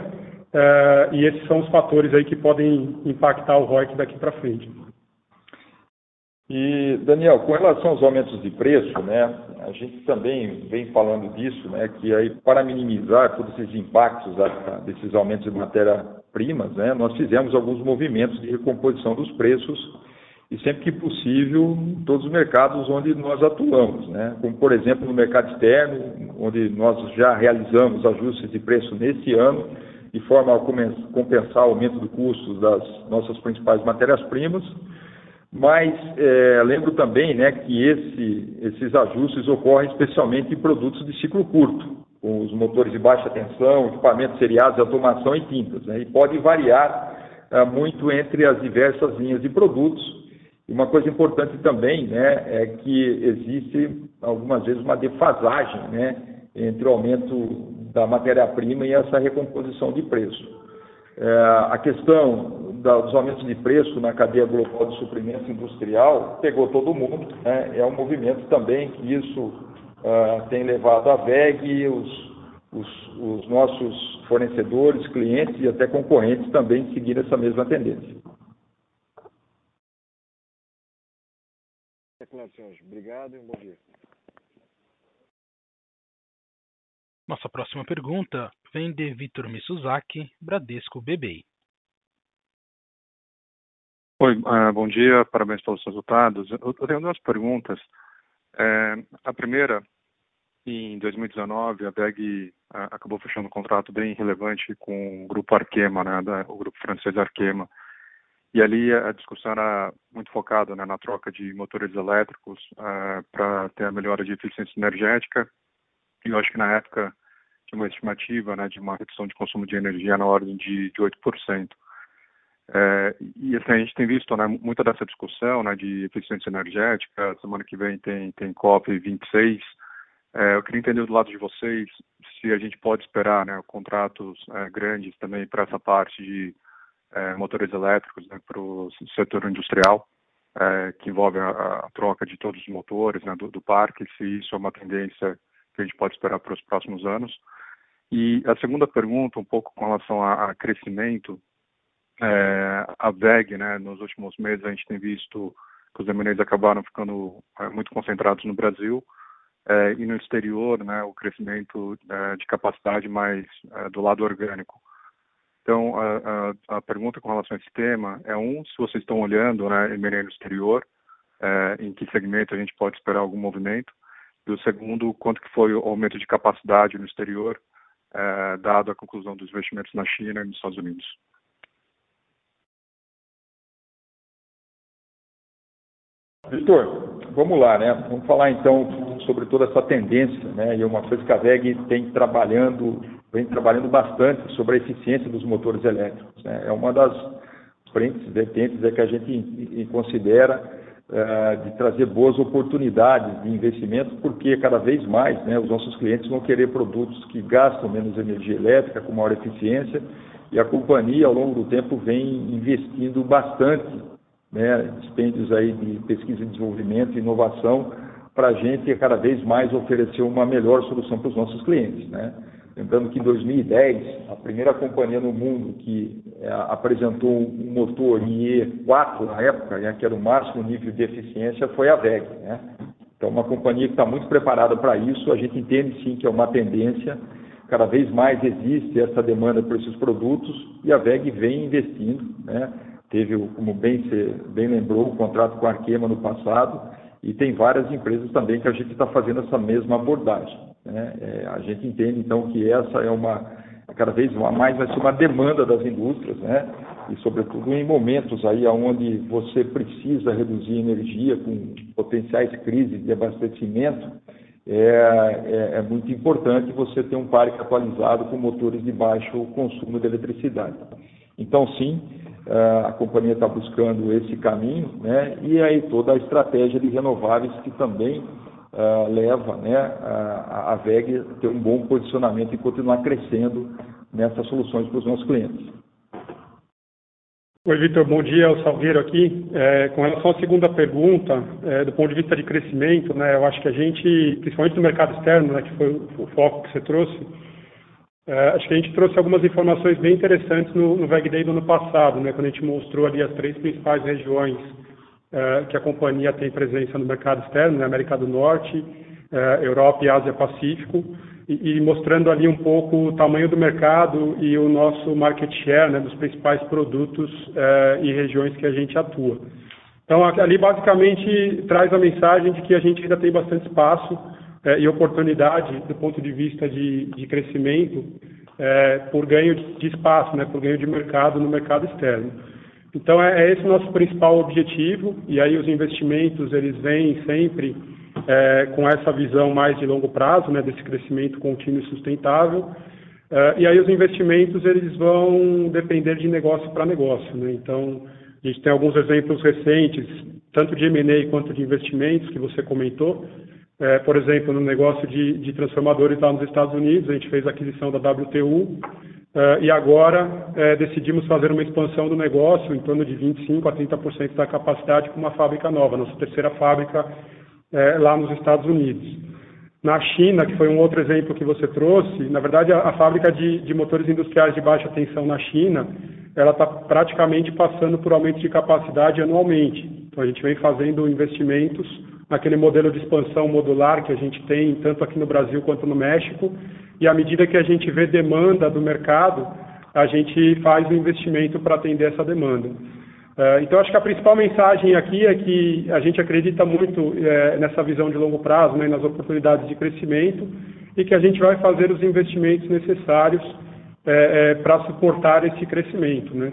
Uh, e esses são os fatores aí que podem impactar o ROIC daqui para frente. E, Daniel, com relação aos aumentos de preço, né, a gente também vem falando disso, né, que aí para minimizar todos esses impactos desses aumentos de matéria-primas, né, nós fizemos alguns movimentos de recomposição dos preços e sempre que possível em todos os mercados onde nós atuamos, né, como por exemplo no mercado externo, onde nós já realizamos ajustes de preço nesse ano de forma a compensar o aumento do custo das nossas principais matérias-primas. Mas é, lembro também né, que esse, esses ajustes ocorrem especialmente em produtos de ciclo curto, com os motores de baixa tensão, equipamentos seriados, automação e tintas. Né, e pode variar é, muito entre as diversas linhas de produtos. Uma coisa importante também né, é que existe algumas vezes uma defasagem né, entre o aumento da matéria-prima e essa recomposição de preço. É, a questão da, dos aumentos de preço na cadeia global de suprimento industrial pegou todo mundo, né? é um movimento também que isso uh, tem levado a VEG, os, os, os, nossos fornecedores, clientes e até concorrentes também seguir essa mesma tendência. É claro, senhores. Obrigado e um bom dia. Nossa próxima pergunta vem de Vitor Mizusaki, Bradesco BBI. Oi, uh, bom dia, parabéns pelos resultados. Eu, tenho duas perguntas. É, a primeira, em 2019, a VEG uh, acabou fechando um contrato bem relevante com o grupo Arkema, né, o grupo francês Arkema. E ali a discussão era muito focada né, na troca de motores elétricos uh, para ter a melhora de eficiência energética eu acho que na época tinha uma estimativa né, de uma redução de consumo de energia na ordem de, de 8%. É, e assim, a gente tem visto né, muita dessa discussão né, de eficiência energética. Semana que vem tem, tem COP26. É, eu queria entender do lado de vocês se a gente pode esperar né, contratos é, grandes também para essa parte de é, motores elétricos né, para o setor industrial, é, que envolve a, a, troca de todos os motores né, do, do parque, se isso é uma tendência que a gente pode esperar para os próximos anos. E a segunda pergunta, um pouco com relação a, a crescimento, é, a VEG, né, nos últimos meses a gente tem visto que os M&As acabaram ficando é, muito concentrados no Brasil é, e no exterior, né, o crescimento é, de capacidade mais é, do lado orgânico. Então, a, a, a, pergunta com relação a esse tema é um, se vocês estão olhando, né, M&A no exterior, é, em que segmento a gente pode esperar algum movimento, e o segundo, quanto que foi o aumento de capacidade no exterior, dado a conclusão dos investimentos na China e nos Estados Unidos. Vitor, vamos lá, né? Vamos falar então sobre toda essa tendência, né? E uma coisa que a VEG tem trabalhando, vem trabalhando bastante sobre a eficiência dos motores elétricos. Né? É uma das frentes, vertentes é que a gente considera de trazer boas oportunidades de investimento, porque cada vez mais né, os nossos clientes vão querer produtos que gastam menos energia elétrica, com maior eficiência, e a companhia, ao longo do tempo, vem investindo bastante né, dispêndios aí de pesquisa e desenvolvimento e inovação para a gente cada vez mais oferecer uma melhor solução para os nossos clientes. Né? Lembrando que em 2010, a primeira companhia no mundo que é, apresentou um motor IE4 na época, né, que era o máximo nível de eficiência, foi a VEG. Né? Então, uma companhia que está muito preparada para isso, a gente entende sim que é uma tendência, cada vez mais existe essa demanda por esses produtos e a VEG vem investindo, né? teve, como bem, se, bem lembrou, o contrato com a Arquema no passado, e tem várias empresas também que a gente está fazendo essa mesma abordagem. Né? É, a gente entende, então, que essa é uma, cada vez mais vai ser uma demanda das indústrias, né? e sobretudo em momentos aí onde você precisa reduzir energia com potenciais crises de abastecimento, é, é, é, muito importante você ter um parque atualizado com motores de baixo consumo de eletricidade. Então, sim, a companhia está buscando esse caminho, né? E aí toda a estratégia de renováveis que também uh, leva, né, a, a VEG a ter um bom posicionamento e continuar crescendo nessas soluções para os nossos clientes. Oi, Vitor, bom dia, o Salgueiro aqui. É, com relação à segunda pergunta, é, do ponto de vista de crescimento, né, eu acho que a gente, principalmente no mercado externo, né, que foi o foco que você trouxe, é, acho que a gente trouxe algumas informações bem interessantes no, no VEG Day do ano passado, né, quando a gente mostrou ali as três principais regiões é, que a companhia tem presença no mercado externo, né, América do Norte, é, Europa e Ásia Pacífico, e, e, mostrando ali um pouco o tamanho do mercado e o nosso market share né, dos principais produtos é, e regiões que a gente atua. Então, ali basicamente traz a mensagem de que a gente ainda tem bastante espaço é, e oportunidade do ponto de vista de, de crescimento é, por ganho de espaço, né, por ganho de mercado no mercado externo. Então é, é esse nosso principal objetivo e aí os investimentos eles vêm sempre é, com essa visão mais de longo prazo, né, desse crescimento contínuo e sustentável. É, e aí os investimentos eles vão depender de negócio para negócio, né? Então a gente tem alguns exemplos recentes, tanto de M&A quanto de investimentos que você comentou. É, por exemplo, no negócio de, de, transformadores lá nos Estados Unidos, a gente fez a aquisição da WTU é, e agora é, decidimos fazer uma expansão do negócio em torno de 25% a 30% da capacidade com uma fábrica nova, nossa terceira fábrica é, lá nos Estados Unidos. Na China, que foi um outro exemplo que você trouxe, na verdade a, a fábrica de, de, motores industriais de baixa tensão na China, ela está praticamente passando por aumento de capacidade anualmente. Então a gente vem fazendo investimentos naquele modelo de expansão modular que a gente tem tanto aqui no Brasil quanto no México, e à medida que a gente vê demanda do mercado, a gente faz o investimento para atender essa demanda. Uh, então, acho que a principal mensagem aqui é que a gente acredita muito uh, nessa visão de longo prazo, né, nas oportunidades de crescimento, e que a gente vai fazer os investimentos necessários uh, para suportar esse crescimento. Né.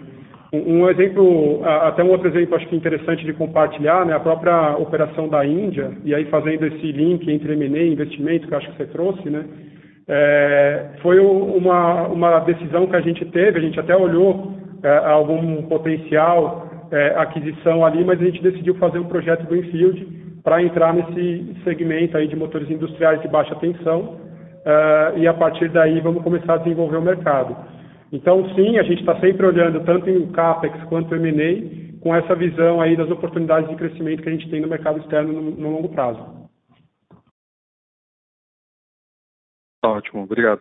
Um exemplo, até um outro exemplo acho que interessante de compartilhar, né, a própria operação da Índia, e aí fazendo esse link entre M&A e investimento que acho que você trouxe, né, é, foi uma, uma decisão que a gente teve, a gente até olhou é, algum potencial é, aquisição ali, mas a gente decidiu fazer um projeto Greenfield para entrar nesse segmento aí de motores industriais de baixa tensão uh, e a partir daí vamos começar a desenvolver o mercado. Então, sim, a gente está sempre olhando tanto em CAPEX quanto M&A com essa visão aí das oportunidades de crescimento que a gente tem no mercado externo no, no longo prazo. Ótimo, obrigado.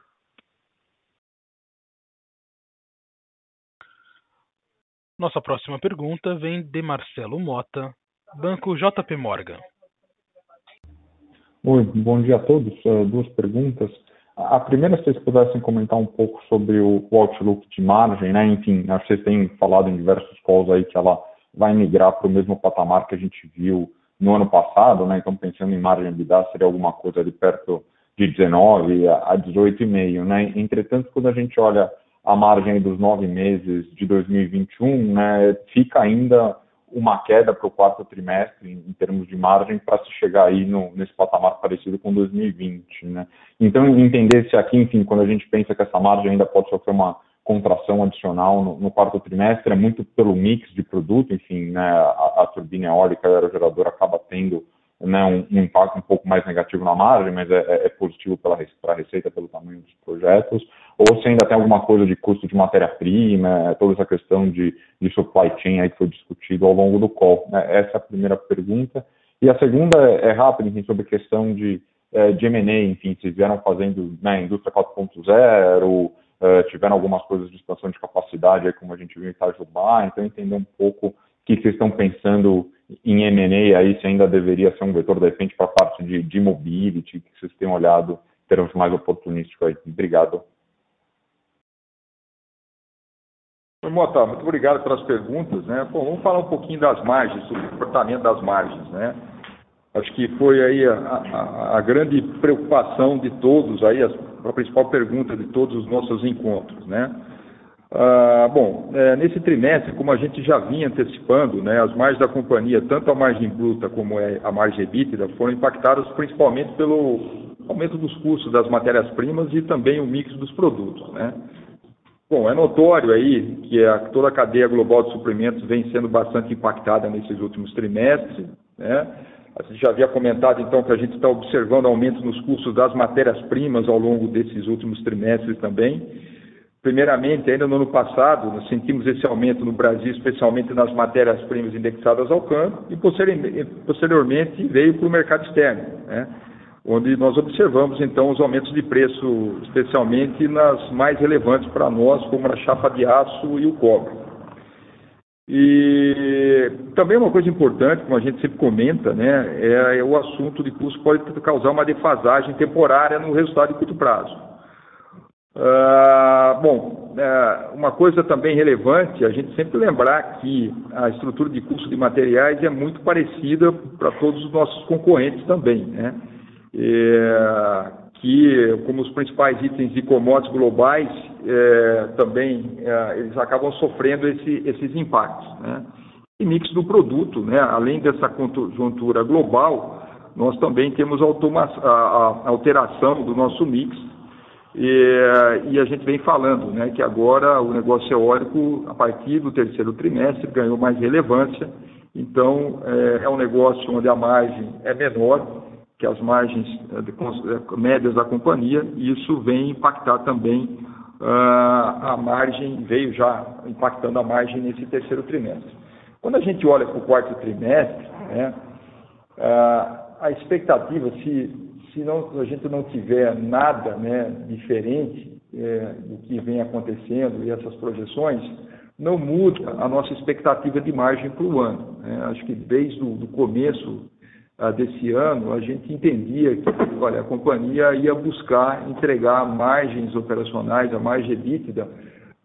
Nossa próxima pergunta vem de Marcelo Mota, Banco JP Morgan. Oi, bom dia a todos. Uh, duas perguntas. A primeira, se vocês pudessem comentar um pouco sobre o, outlook de margem, né? Enfim, acho que vocês têm falado em diversos calls aí que ela vai migrar para o mesmo patamar que a gente viu no ano passado, né? Então, pensando em margem EBITDA, seria alguma coisa ali perto de 19 a 18,5, né? Entretanto, quando a gente olha a margem dos nove meses de 2021, né, fica ainda uma queda para o quarto trimestre em, em, termos de margem para se chegar aí no, nesse patamar parecido com 2020. Né? Então, entender se aqui, enfim, quando a gente pensa que essa margem ainda pode sofrer uma contração adicional no, no quarto trimestre, é muito pelo mix de produto, enfim, né, a, a turbina eólica e aerogerador acaba tendo né, um, um, impacto um pouco mais negativo na margem, mas é, é, é positivo para a receita, pelo tamanho dos projetos, ou se ainda tem alguma coisa de custo de matéria-prima, toda essa questão de, de supply chain aí que foi discutido ao longo do call. Né? Essa é a primeira pergunta. E a segunda é, é rápida, enfim, sobre questão de, é, de M&A, enfim, vocês vieram fazendo né, indústria 4.0, é, tiveram algumas coisas de expansão de capacidade, aí, como a gente viu em Itajubá, então entender um pouco que vocês estão pensando em M&A aí, se ainda deveria ser um vetor, de repente, para a parte de, de mobility, que vocês têm olhado em termos mais oportunísticos aí. Obrigado. Oi, Mota, muito obrigado pelas perguntas. Né? Bom, vamos falar um pouquinho das margens, sobre o comportamento das margens. Né? Acho que foi aí a, a, a grande preocupação de todos, aí a, a, principal pergunta de todos os nossos encontros. Né? Ah, bom, é, nesse trimestre, como a gente já vinha antecipando, né, as margens da companhia, tanto a margem bruta como é a margem EBITDA, foram impactadas principalmente pelo aumento dos custos das matérias-primas e também o mix dos produtos. Né? Bom, é notório aí que a, toda a cadeia global de suprimentos vem sendo bastante impactada nesses últimos trimestres. Né? A gente já havia comentado, então, que a gente está observando aumentos nos custos das matérias-primas ao longo desses últimos trimestres também. Primeiramente, ainda no ano passado, nós sentimos esse aumento no Brasil, especialmente nas matérias-primas indexadas ao câmbio, e posteriormente veio para o mercado externo. Né? onde nós observamos então os aumentos de preço, especialmente nas mais relevantes para nós, como a chapa de aço e o cobre. E também uma coisa importante, como a gente sempre comenta, né, é, é o assunto de custo pode causar uma defasagem temporária no resultado de curto prazo. Ah, bom, é, uma coisa também relevante, a gente sempre lembrar que a estrutura de custo de materiais é muito parecida para todos os nossos concorrentes também, né? é, que, como os principais itens de commodities globais, é, também é, eles acabam sofrendo esse, esses impactos. Né? E mix do produto, né? além dessa conjuntura global, nós também temos a, a alteração do nosso mix, e, e, a gente vem falando né, que agora o negócio eólico, a partir do terceiro trimestre, ganhou mais relevância. Então, é, é um negócio onde a margem é menor que as margens de, eh, médias da companhia, e isso vem impactar também uh, a margem, veio já impactando a margem nesse terceiro trimestre. Quando a gente olha para o quarto trimestre, né, uh, a expectativa, se, se não, a gente não tiver nada né, diferente é, do que vem acontecendo e essas projeções, não muda a nossa expectativa de margem para o ano. Né? Acho que desde o começo desse ano, a gente entendia que olha, a companhia ia buscar entregar margens operacionais, a margem EBITDA,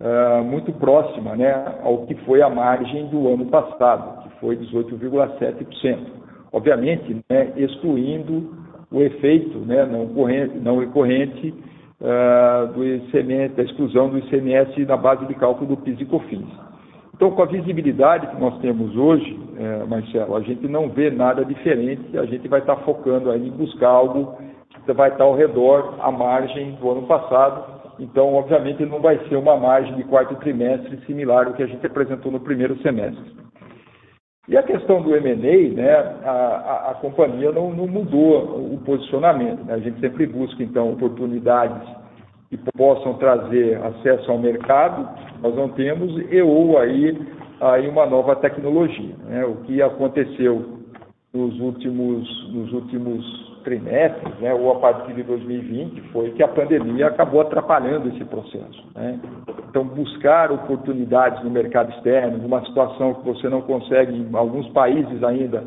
uh, muito próxima né, ao que foi a margem do ano passado, que foi 18,7%. Obviamente, né, excluindo o efeito né, não, corrente, não recorrente uh, do ICMS, da exclusão do ICMS na base de cálculo do PIS e COFINS. Então, com a visibilidade que nós temos hoje, é, Marcelo, a gente não vê nada diferente, a gente vai estar focando aí em buscar algo que vai estar ao redor, à margem do ano passado, Então, obviamente, não vai ser uma margem de quarto trimestre similar ao que a gente apresentou no primeiro semestre. E a questão do M&A, né, a, a, a, companhia não, não, mudou o posicionamento. Né? A gente sempre busca, então, oportunidades que possam trazer acesso ao mercado, nós não temos, e ou aí, aí uma nova tecnologia. Né? O que aconteceu nos últimos, nos últimos trimestres, né, ou a partir de 2020, foi que a pandemia acabou atrapalhando esse processo. Né? Então, buscar oportunidades no mercado externo, numa situação que você não consegue, em alguns países ainda,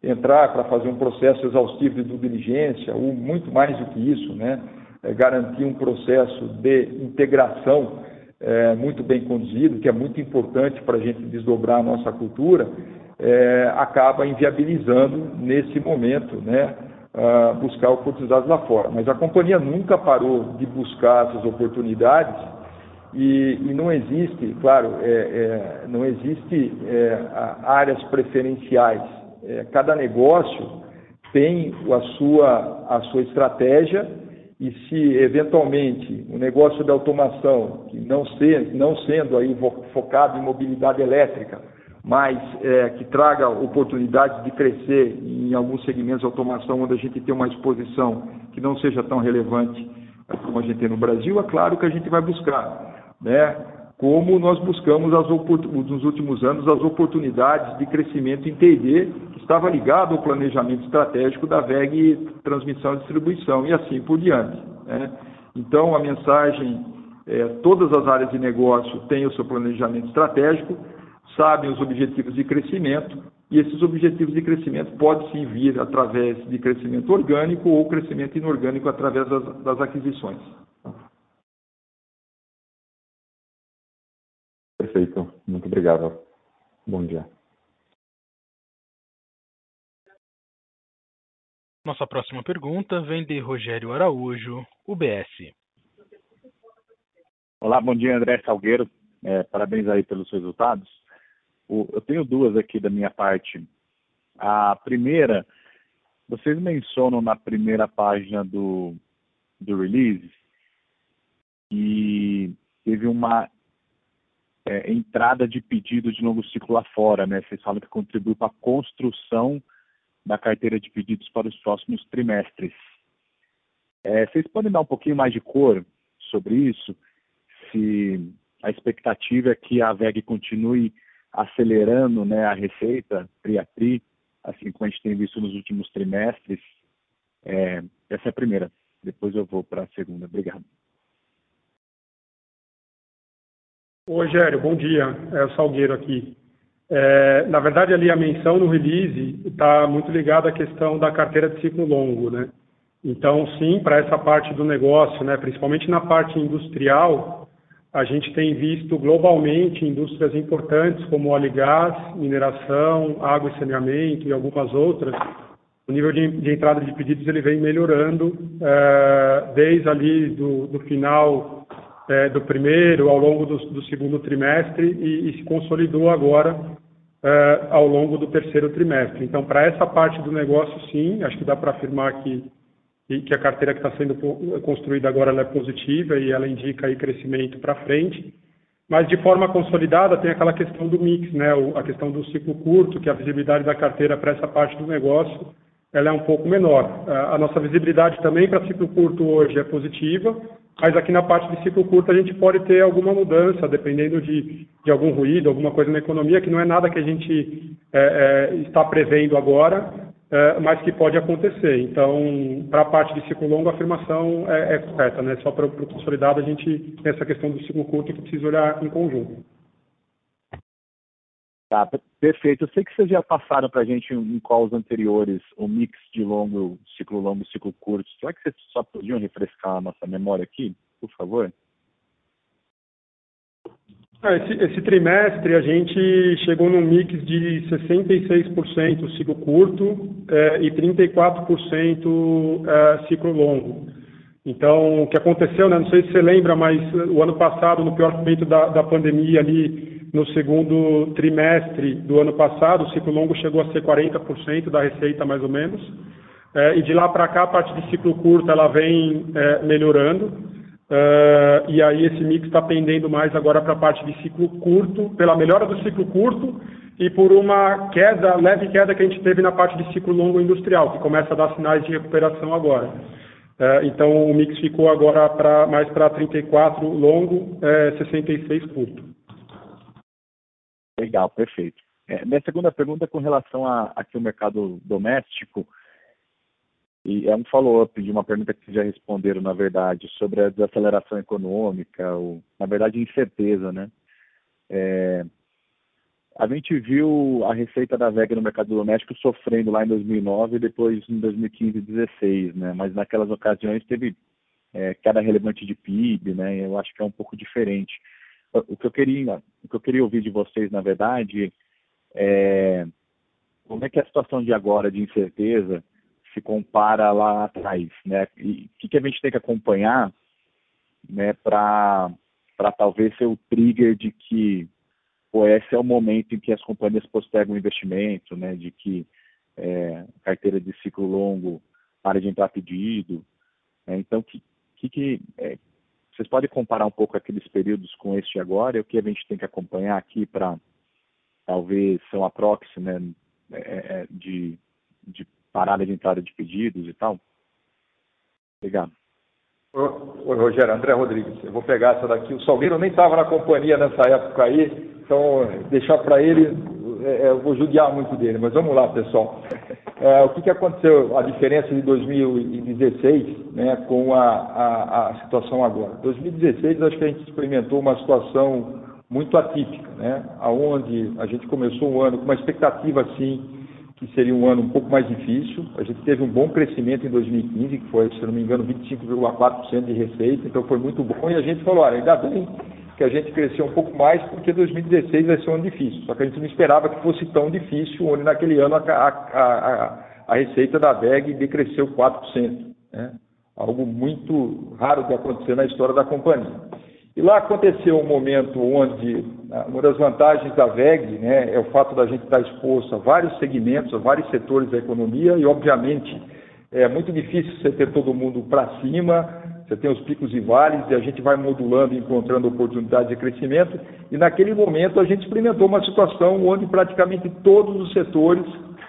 entrar para fazer um processo exaustivo de due diligência, ou muito mais do que isso, né? É garantir um processo de integração é, muito bem conduzido, que é muito importante para a gente desdobrar a nossa cultura, é, acaba inviabilizando nesse momento, né? Uh, buscar oportunidades lá fora. Mas a companhia nunca parou de buscar essas oportunidades e, e não existe, claro, é, é, não existe é, áreas preferenciais. É, cada negócio tem a sua, a sua estratégia e se eventualmente o negócio da automação, que não, ser, não sendo aí focado em mobilidade elétrica, mas é, que traga oportunidades de crescer em alguns segmentos de automação onde a gente tem uma exposição que não seja tão relevante como a gente tem no Brasil, é claro que a gente vai buscar, né? Como nós buscamos as nos últimos anos as oportunidades de crescimento em T&D, que estava ligado ao planejamento estratégico da VEG Transmissão e Distribuição e assim por diante. Né? Então, a mensagem, é, todas as áreas de negócio têm o seu planejamento estratégico, sabem os objetivos de crescimento, e esses objetivos de crescimento podem sim vir através de crescimento orgânico ou crescimento inorgânico através das, das aquisições. Perfeito, muito obrigado. Bom dia. Nossa próxima pergunta vem de Rogério Araújo, UBS. Olá, bom dia, André Salgueiro. É, parabéns aí pelos resultados. Eu tenho duas aqui da minha parte. A primeira, vocês mencionam na primeira página do, do release que teve uma é, entrada de pedido de novo ciclo lá fora, né? Vocês falam que contribuiu para a construção da carteira de pedidos para os próximos trimestres. É, vocês podem dar um pouquinho mais de cor sobre isso? Se a expectativa é que a VEG continue acelerando né, a receita tri a tri, assim como a gente tem visto nos últimos trimestres. É, essa é a primeira. Depois eu vou para a segunda. Obrigado. Oi, Rogério, bom dia. É o Salgueiro aqui. É, na verdade, ali a menção no release está muito ligada à questão da carteira de ciclo longo, né? Então, sim, para essa parte do negócio, né, principalmente na parte industrial, a gente tem visto globalmente indústrias importantes como óleo e gás, mineração, água e saneamento e algumas outras. O nível de, de entrada de pedidos ele vem melhorando é, desde ali do, do final é, do primeiro ao longo do, do segundo trimestre e, e, se consolidou agora é, ao longo do terceiro trimestre. Então, para essa parte do negócio, sim, acho que dá para afirmar que e que a carteira que está sendo construída agora é positiva e ela indica aí crescimento para frente. Mas de forma consolidada tem aquela questão do mix, né? a questão do ciclo curto, que a visibilidade da carteira para essa parte do negócio ela é um pouco menor. A nossa visibilidade também para ciclo curto hoje é positiva, mas aqui na parte de ciclo curto a gente pode ter alguma mudança, dependendo de, de algum ruído, alguma coisa na economia, que não é nada que a gente é, é, está prevendo agora, é, mas que pode acontecer. Então, para a parte de ciclo longo, a afirmação é, é correta, né? Só para o consolidado, a gente tem essa questão do ciclo curto que precisa olhar em conjunto. Tá, perfeito. Eu sei que vocês já passaram para a gente em calls anteriores o mix de longo, ciclo longo e ciclo curto. Será que vocês só podiam refrescar a nossa memória aqui, por favor? É, esse, esse, trimestre a gente chegou num mix de 66% ciclo curto é, e 34% é, ciclo longo. Então, o que aconteceu, né, não sei se você lembra, mas o ano passado, no pior momento da, da pandemia ali, no segundo trimestre do ano passado, o ciclo longo chegou a ser 40% da receita, mais ou menos. E de lá para cá, a parte de ciclo curto ela vem melhorando. Uh, e aí esse mix está pendendo mais agora para a parte de ciclo curto, pela melhora do ciclo curto e por uma queda, leve queda que a gente teve na parte de ciclo longo industrial, que começa a dar sinais de recuperação agora. Uh, então o mix ficou agora pra, mais para 34 longo, é, 66 curto. Legal, perfeito. É, minha segunda pergunta é com relação a, aqui ao mercado doméstico. E é um follow-up de uma pergunta que já responderam, na verdade, sobre a desaceleração econômica, ou, na verdade, incerteza, né? É, a gente viu a receita da VEG no mercado doméstico sofrendo lá em 2009 e depois em 2015 e 2016, né? Mas naquelas ocasiões teve é, queda relevante de PIB, né? Eu acho que é um pouco diferente. O que eu queria, o que eu queria ouvir de vocês, na verdade, é como é que é a situação de agora de incerteza se compara lá atrás, né? E o que, que a gente tem que acompanhar, né, para talvez ser o trigger de que pô, esse é o momento em que as companhias postergam o investimento, né, de que é, carteira de ciclo longo para de entrar pedido. Né? Então, que, que, que é, vocês podem comparar um pouco aqueles períodos com este agora e o que a gente tem que acompanhar aqui para talvez ser uma proxy né, é, é, de, de parada de entrada de pedidos e tal? Obrigado. Oi, Rogério, André Rodrigues. Eu vou pegar essa daqui. O Salgueiro nem estava na companhia nessa época aí, então deixar para ele, é, é, eu vou judiar muito dele, mas vamos lá, pessoal. É, o que, que aconteceu, a diferença de 2016 né, com a, a, a situação agora? 2016, acho que a gente experimentou uma situação muito atípica, né, onde a gente começou o ano com uma expectativa, assim, que seria um ano um pouco mais difícil. A gente teve um bom crescimento em 2015, que foi, se não me engano, 25,4% de receita, então foi muito bom. E a gente falou, olha, ainda bem que a gente cresceu um pouco mais, porque 2016 vai ser um ano difícil. Só que a gente não esperava que fosse tão difícil, onde naquele ano a, a, a, a receita da VEG decresceu 4%. Né? Algo muito raro de acontecer na história da companhia. E lá aconteceu um momento onde uma das vantagens da VEG né, é o fato da gente estar exposto a vários segmentos, a vários setores da economia, e obviamente é muito difícil você ter todo mundo para cima, você tem os picos e vales, e a gente vai modulando encontrando oportunidades de crescimento, e naquele momento a gente experimentou uma situação onde praticamente todos os setores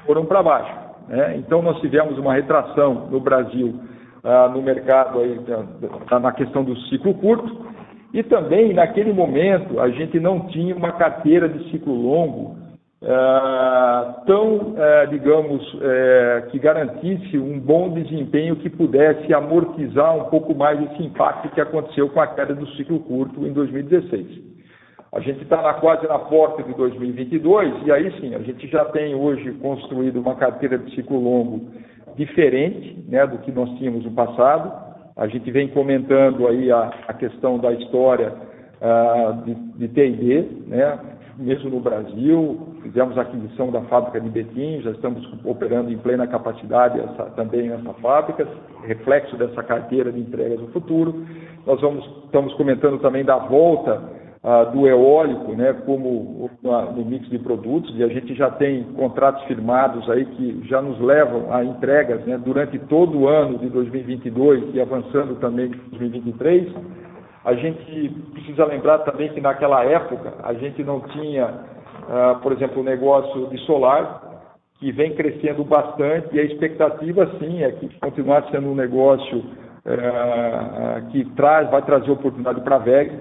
foram para baixo. Né? Então nós tivemos uma retração no Brasil, ah, no mercado, aí, na questão do ciclo curto, e também, naquele momento, a gente não tinha uma carteira de ciclo longo uh, tão, uh, digamos, uh, que garantisse um bom desempenho que pudesse amortizar um pouco mais esse impacto que aconteceu com a queda do ciclo curto em 2016. A gente está quase na porta de 2022 e aí sim, a gente já tem hoje construído uma carteira de ciclo longo diferente né, do que nós tínhamos no passado a gente vem comentando aí a, a questão da história uh, de TID, né? mesmo no Brasil, fizemos a aquisição da fábrica de Betim, já estamos operando em plena capacidade essa, também nessa fábrica, reflexo dessa carteira de entregas no futuro. Nós vamos, estamos comentando também da volta ah, do eólico, né, como no mix de produtos, e a gente já tem contratos firmados aí que já nos levam a entregas né, durante todo o ano de 2022 e avançando também em 2023. A gente precisa lembrar também que naquela época a gente não tinha, ah, por exemplo, o negócio de solar, que vem crescendo bastante, e a expectativa sim é que continuar sendo um negócio eh, que traz, vai trazer oportunidade para a VEG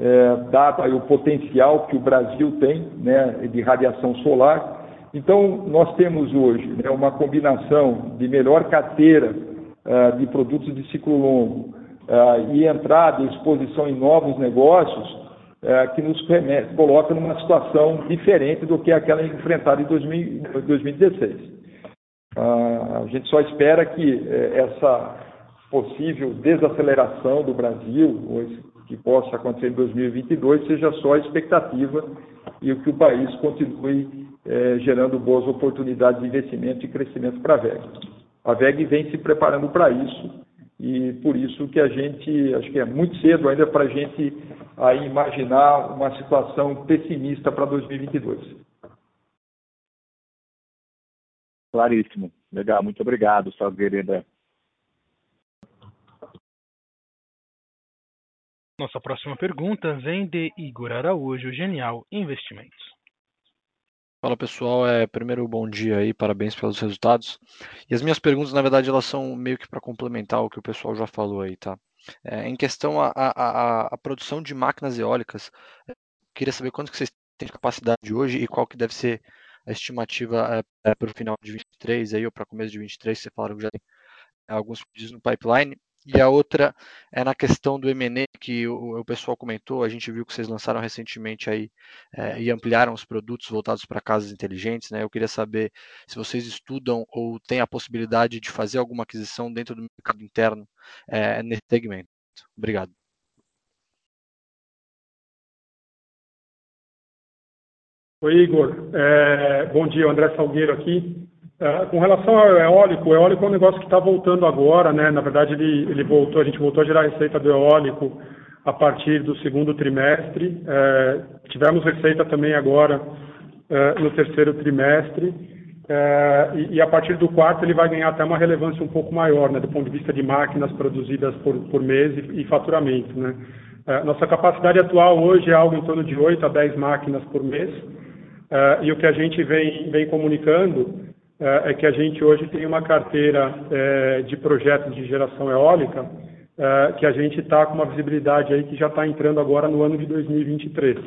é, dado aí o potencial que o Brasil tem né, de radiação solar. Então, nós temos hoje né, uma combinação de melhor carteira uh, de produtos de ciclo longo uh, e entrada e exposição em novos negócios uh, que nos coloca numa situação diferente do que aquela enfrentada em 2000, 2016. a gente só espera que essa possível desaceleração do Brasil, ou esse que possa acontecer em 2022 seja só expectativa e que o país continue é, gerando boas oportunidades de investimento e crescimento para a VEG. A VEG vem se preparando para isso e por isso que a gente, acho que é muito cedo ainda para a gente aí imaginar uma situação pessimista para 2022. Claríssimo. Legal, muito obrigado, Salgueiro Nossa próxima pergunta vem de Igor Araújo, Genial Investimentos. Fala pessoal, é, primeiro bom dia aí, parabéns pelos resultados. E as minhas perguntas, na verdade, elas são meio que para complementar o que o pessoal já falou aí, tá? É, em questão a, produção de máquinas eólicas, é, queria saber quanto que vocês têm de capacidade hoje e qual que deve ser a estimativa é, é para o final de 23 aí ou para começo de 23, você falaram que já tem alguns pedidos no pipeline. E a outra é na questão do M&A que o, o, pessoal comentou, a gente viu que vocês lançaram recentemente aí é, e ampliaram os produtos voltados para casas inteligentes, né? Eu queria saber se vocês estudam ou têm a possibilidade de fazer alguma aquisição dentro do mercado interno é, nesse segmento. Obrigado. Oi, Igor. É, bom dia, André Salgueiro aqui. É, com relação ao eólico, o eólico é um negócio que está voltando agora, né? Na verdade, ele, ele voltou, a gente voltou a gerar receita do eólico a partir do segundo trimestre. É, tivemos receita também agora é, no terceiro trimestre. É, e, e, a partir do quarto ele vai ganhar até uma relevância um pouco maior, né? Do ponto de vista de máquinas produzidas por, por mês e, e faturamento, né? É, nossa capacidade atual hoje é algo em torno de 8 a 10 máquinas por mês. e o que a gente vem, vem comunicando é, é que a gente hoje tem uma carteira é, de projetos de geração eólica é, que a gente está com uma visibilidade aí que já está entrando agora no ano de 2023.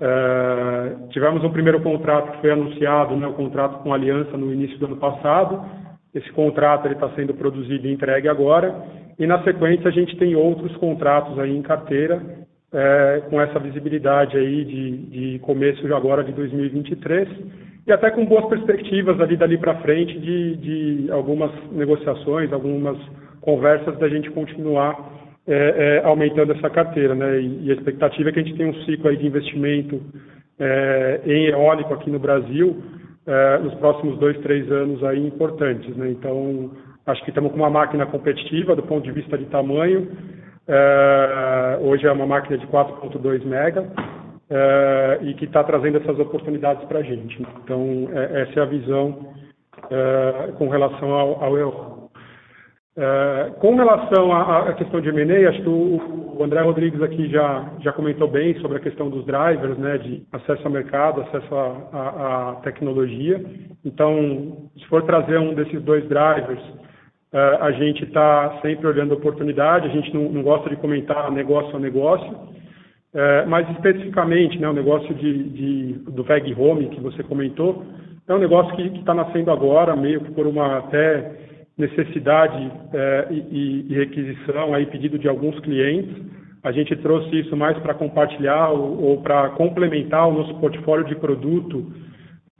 É, tivemos um primeiro contrato que foi anunciado, né, o contrato com a Aliança no início do ano passado. Esse contrato está sendo produzido e entregue agora. E na sequência a gente tem outros contratos aí em carteira é, com essa visibilidade aí de, de começo de agora de 2023 e até com boas perspectivas ali dali para frente de, de algumas negociações, algumas conversas da gente continuar é, é, aumentando essa carteira, né? E, e, a expectativa é que a gente tenha um ciclo aí de investimento é, em eólico aqui no Brasil é, nos próximos dois, três anos aí importantes, né? Então, acho que estamos com uma máquina competitiva do ponto de vista de tamanho. É, hoje é uma máquina de 4.2 mega uh, e que está trazendo essas oportunidades para a gente. Então, é, essa é a visão uh, com relação ao, ao euro. Uh, com relação à, à questão de M&A, acho que o, o, André Rodrigues aqui já, já comentou bem sobre a questão dos drivers, né, de acesso ao mercado, acesso à tecnologia. Então, se for trazer um desses dois drivers, uh, a gente está sempre olhando oportunidade, a gente não, não gosta de comentar negócio a negócio, é, mas especificamente, né, o negócio de, de, do VEG Home que você comentou, é um negócio que está nascendo agora, meio que por uma até necessidade é, e, e, requisição, aí, pedido de alguns clientes. A gente trouxe isso mais para compartilhar ou, ou para complementar o nosso portfólio de produto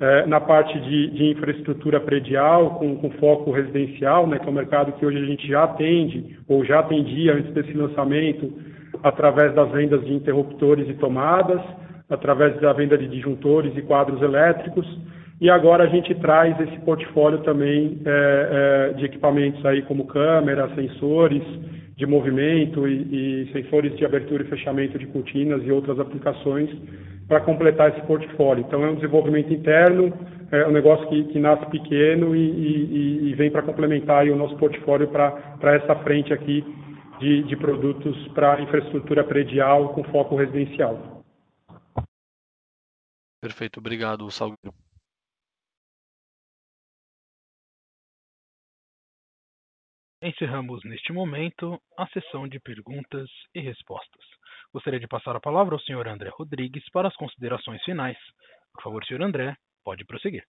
é, na parte de, de infraestrutura predial, com, com, foco residencial, né, que é um mercado que hoje a gente já atende, ou já atendia antes desse lançamento, através das vendas de interruptores e tomadas, através da venda de disjuntores e quadros elétricos, e agora a gente traz esse portfólio também é, é, de equipamentos aí como câmeras, sensores de movimento e, e, sensores de abertura e fechamento de cortinas e outras aplicações para completar esse portfólio. Então é um desenvolvimento interno, é um negócio que, que nasce pequeno e, e, e vem para complementar o nosso portfólio para essa frente aqui de, de produtos para infraestrutura predial com foco residencial. Perfeito, obrigado, Salgueiro. Encerramos neste momento a sessão de perguntas e respostas. Gostaria de passar a palavra ao Sr. André Rodrigues para as considerações finais. Por favor, Sr. André, pode prosseguir.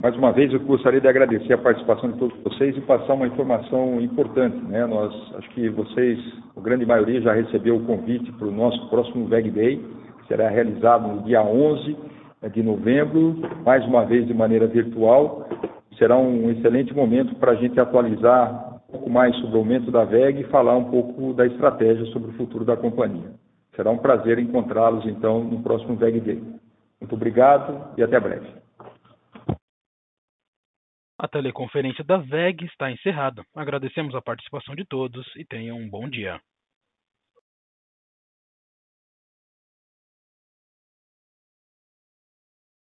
Mais uma vez, eu gostaria de agradecer a participação de todos vocês e passar uma informação importante. Né? Nós, acho que vocês, a grande maioria, já recebeu o convite para o nosso próximo VEG Day, que será realizado no dia 11 de novembro, mais uma vez de maneira virtual. Será um excelente momento para a gente atualizar um pouco mais sobre o aumento da VEG e falar um pouco da estratégia sobre o futuro da companhia. Será um prazer encontrá-los, então, no próximo VEG Day. Muito obrigado e até breve. A teleconferência da VEG está encerrada. Agradecemos a participação de todos e tenham um bom dia.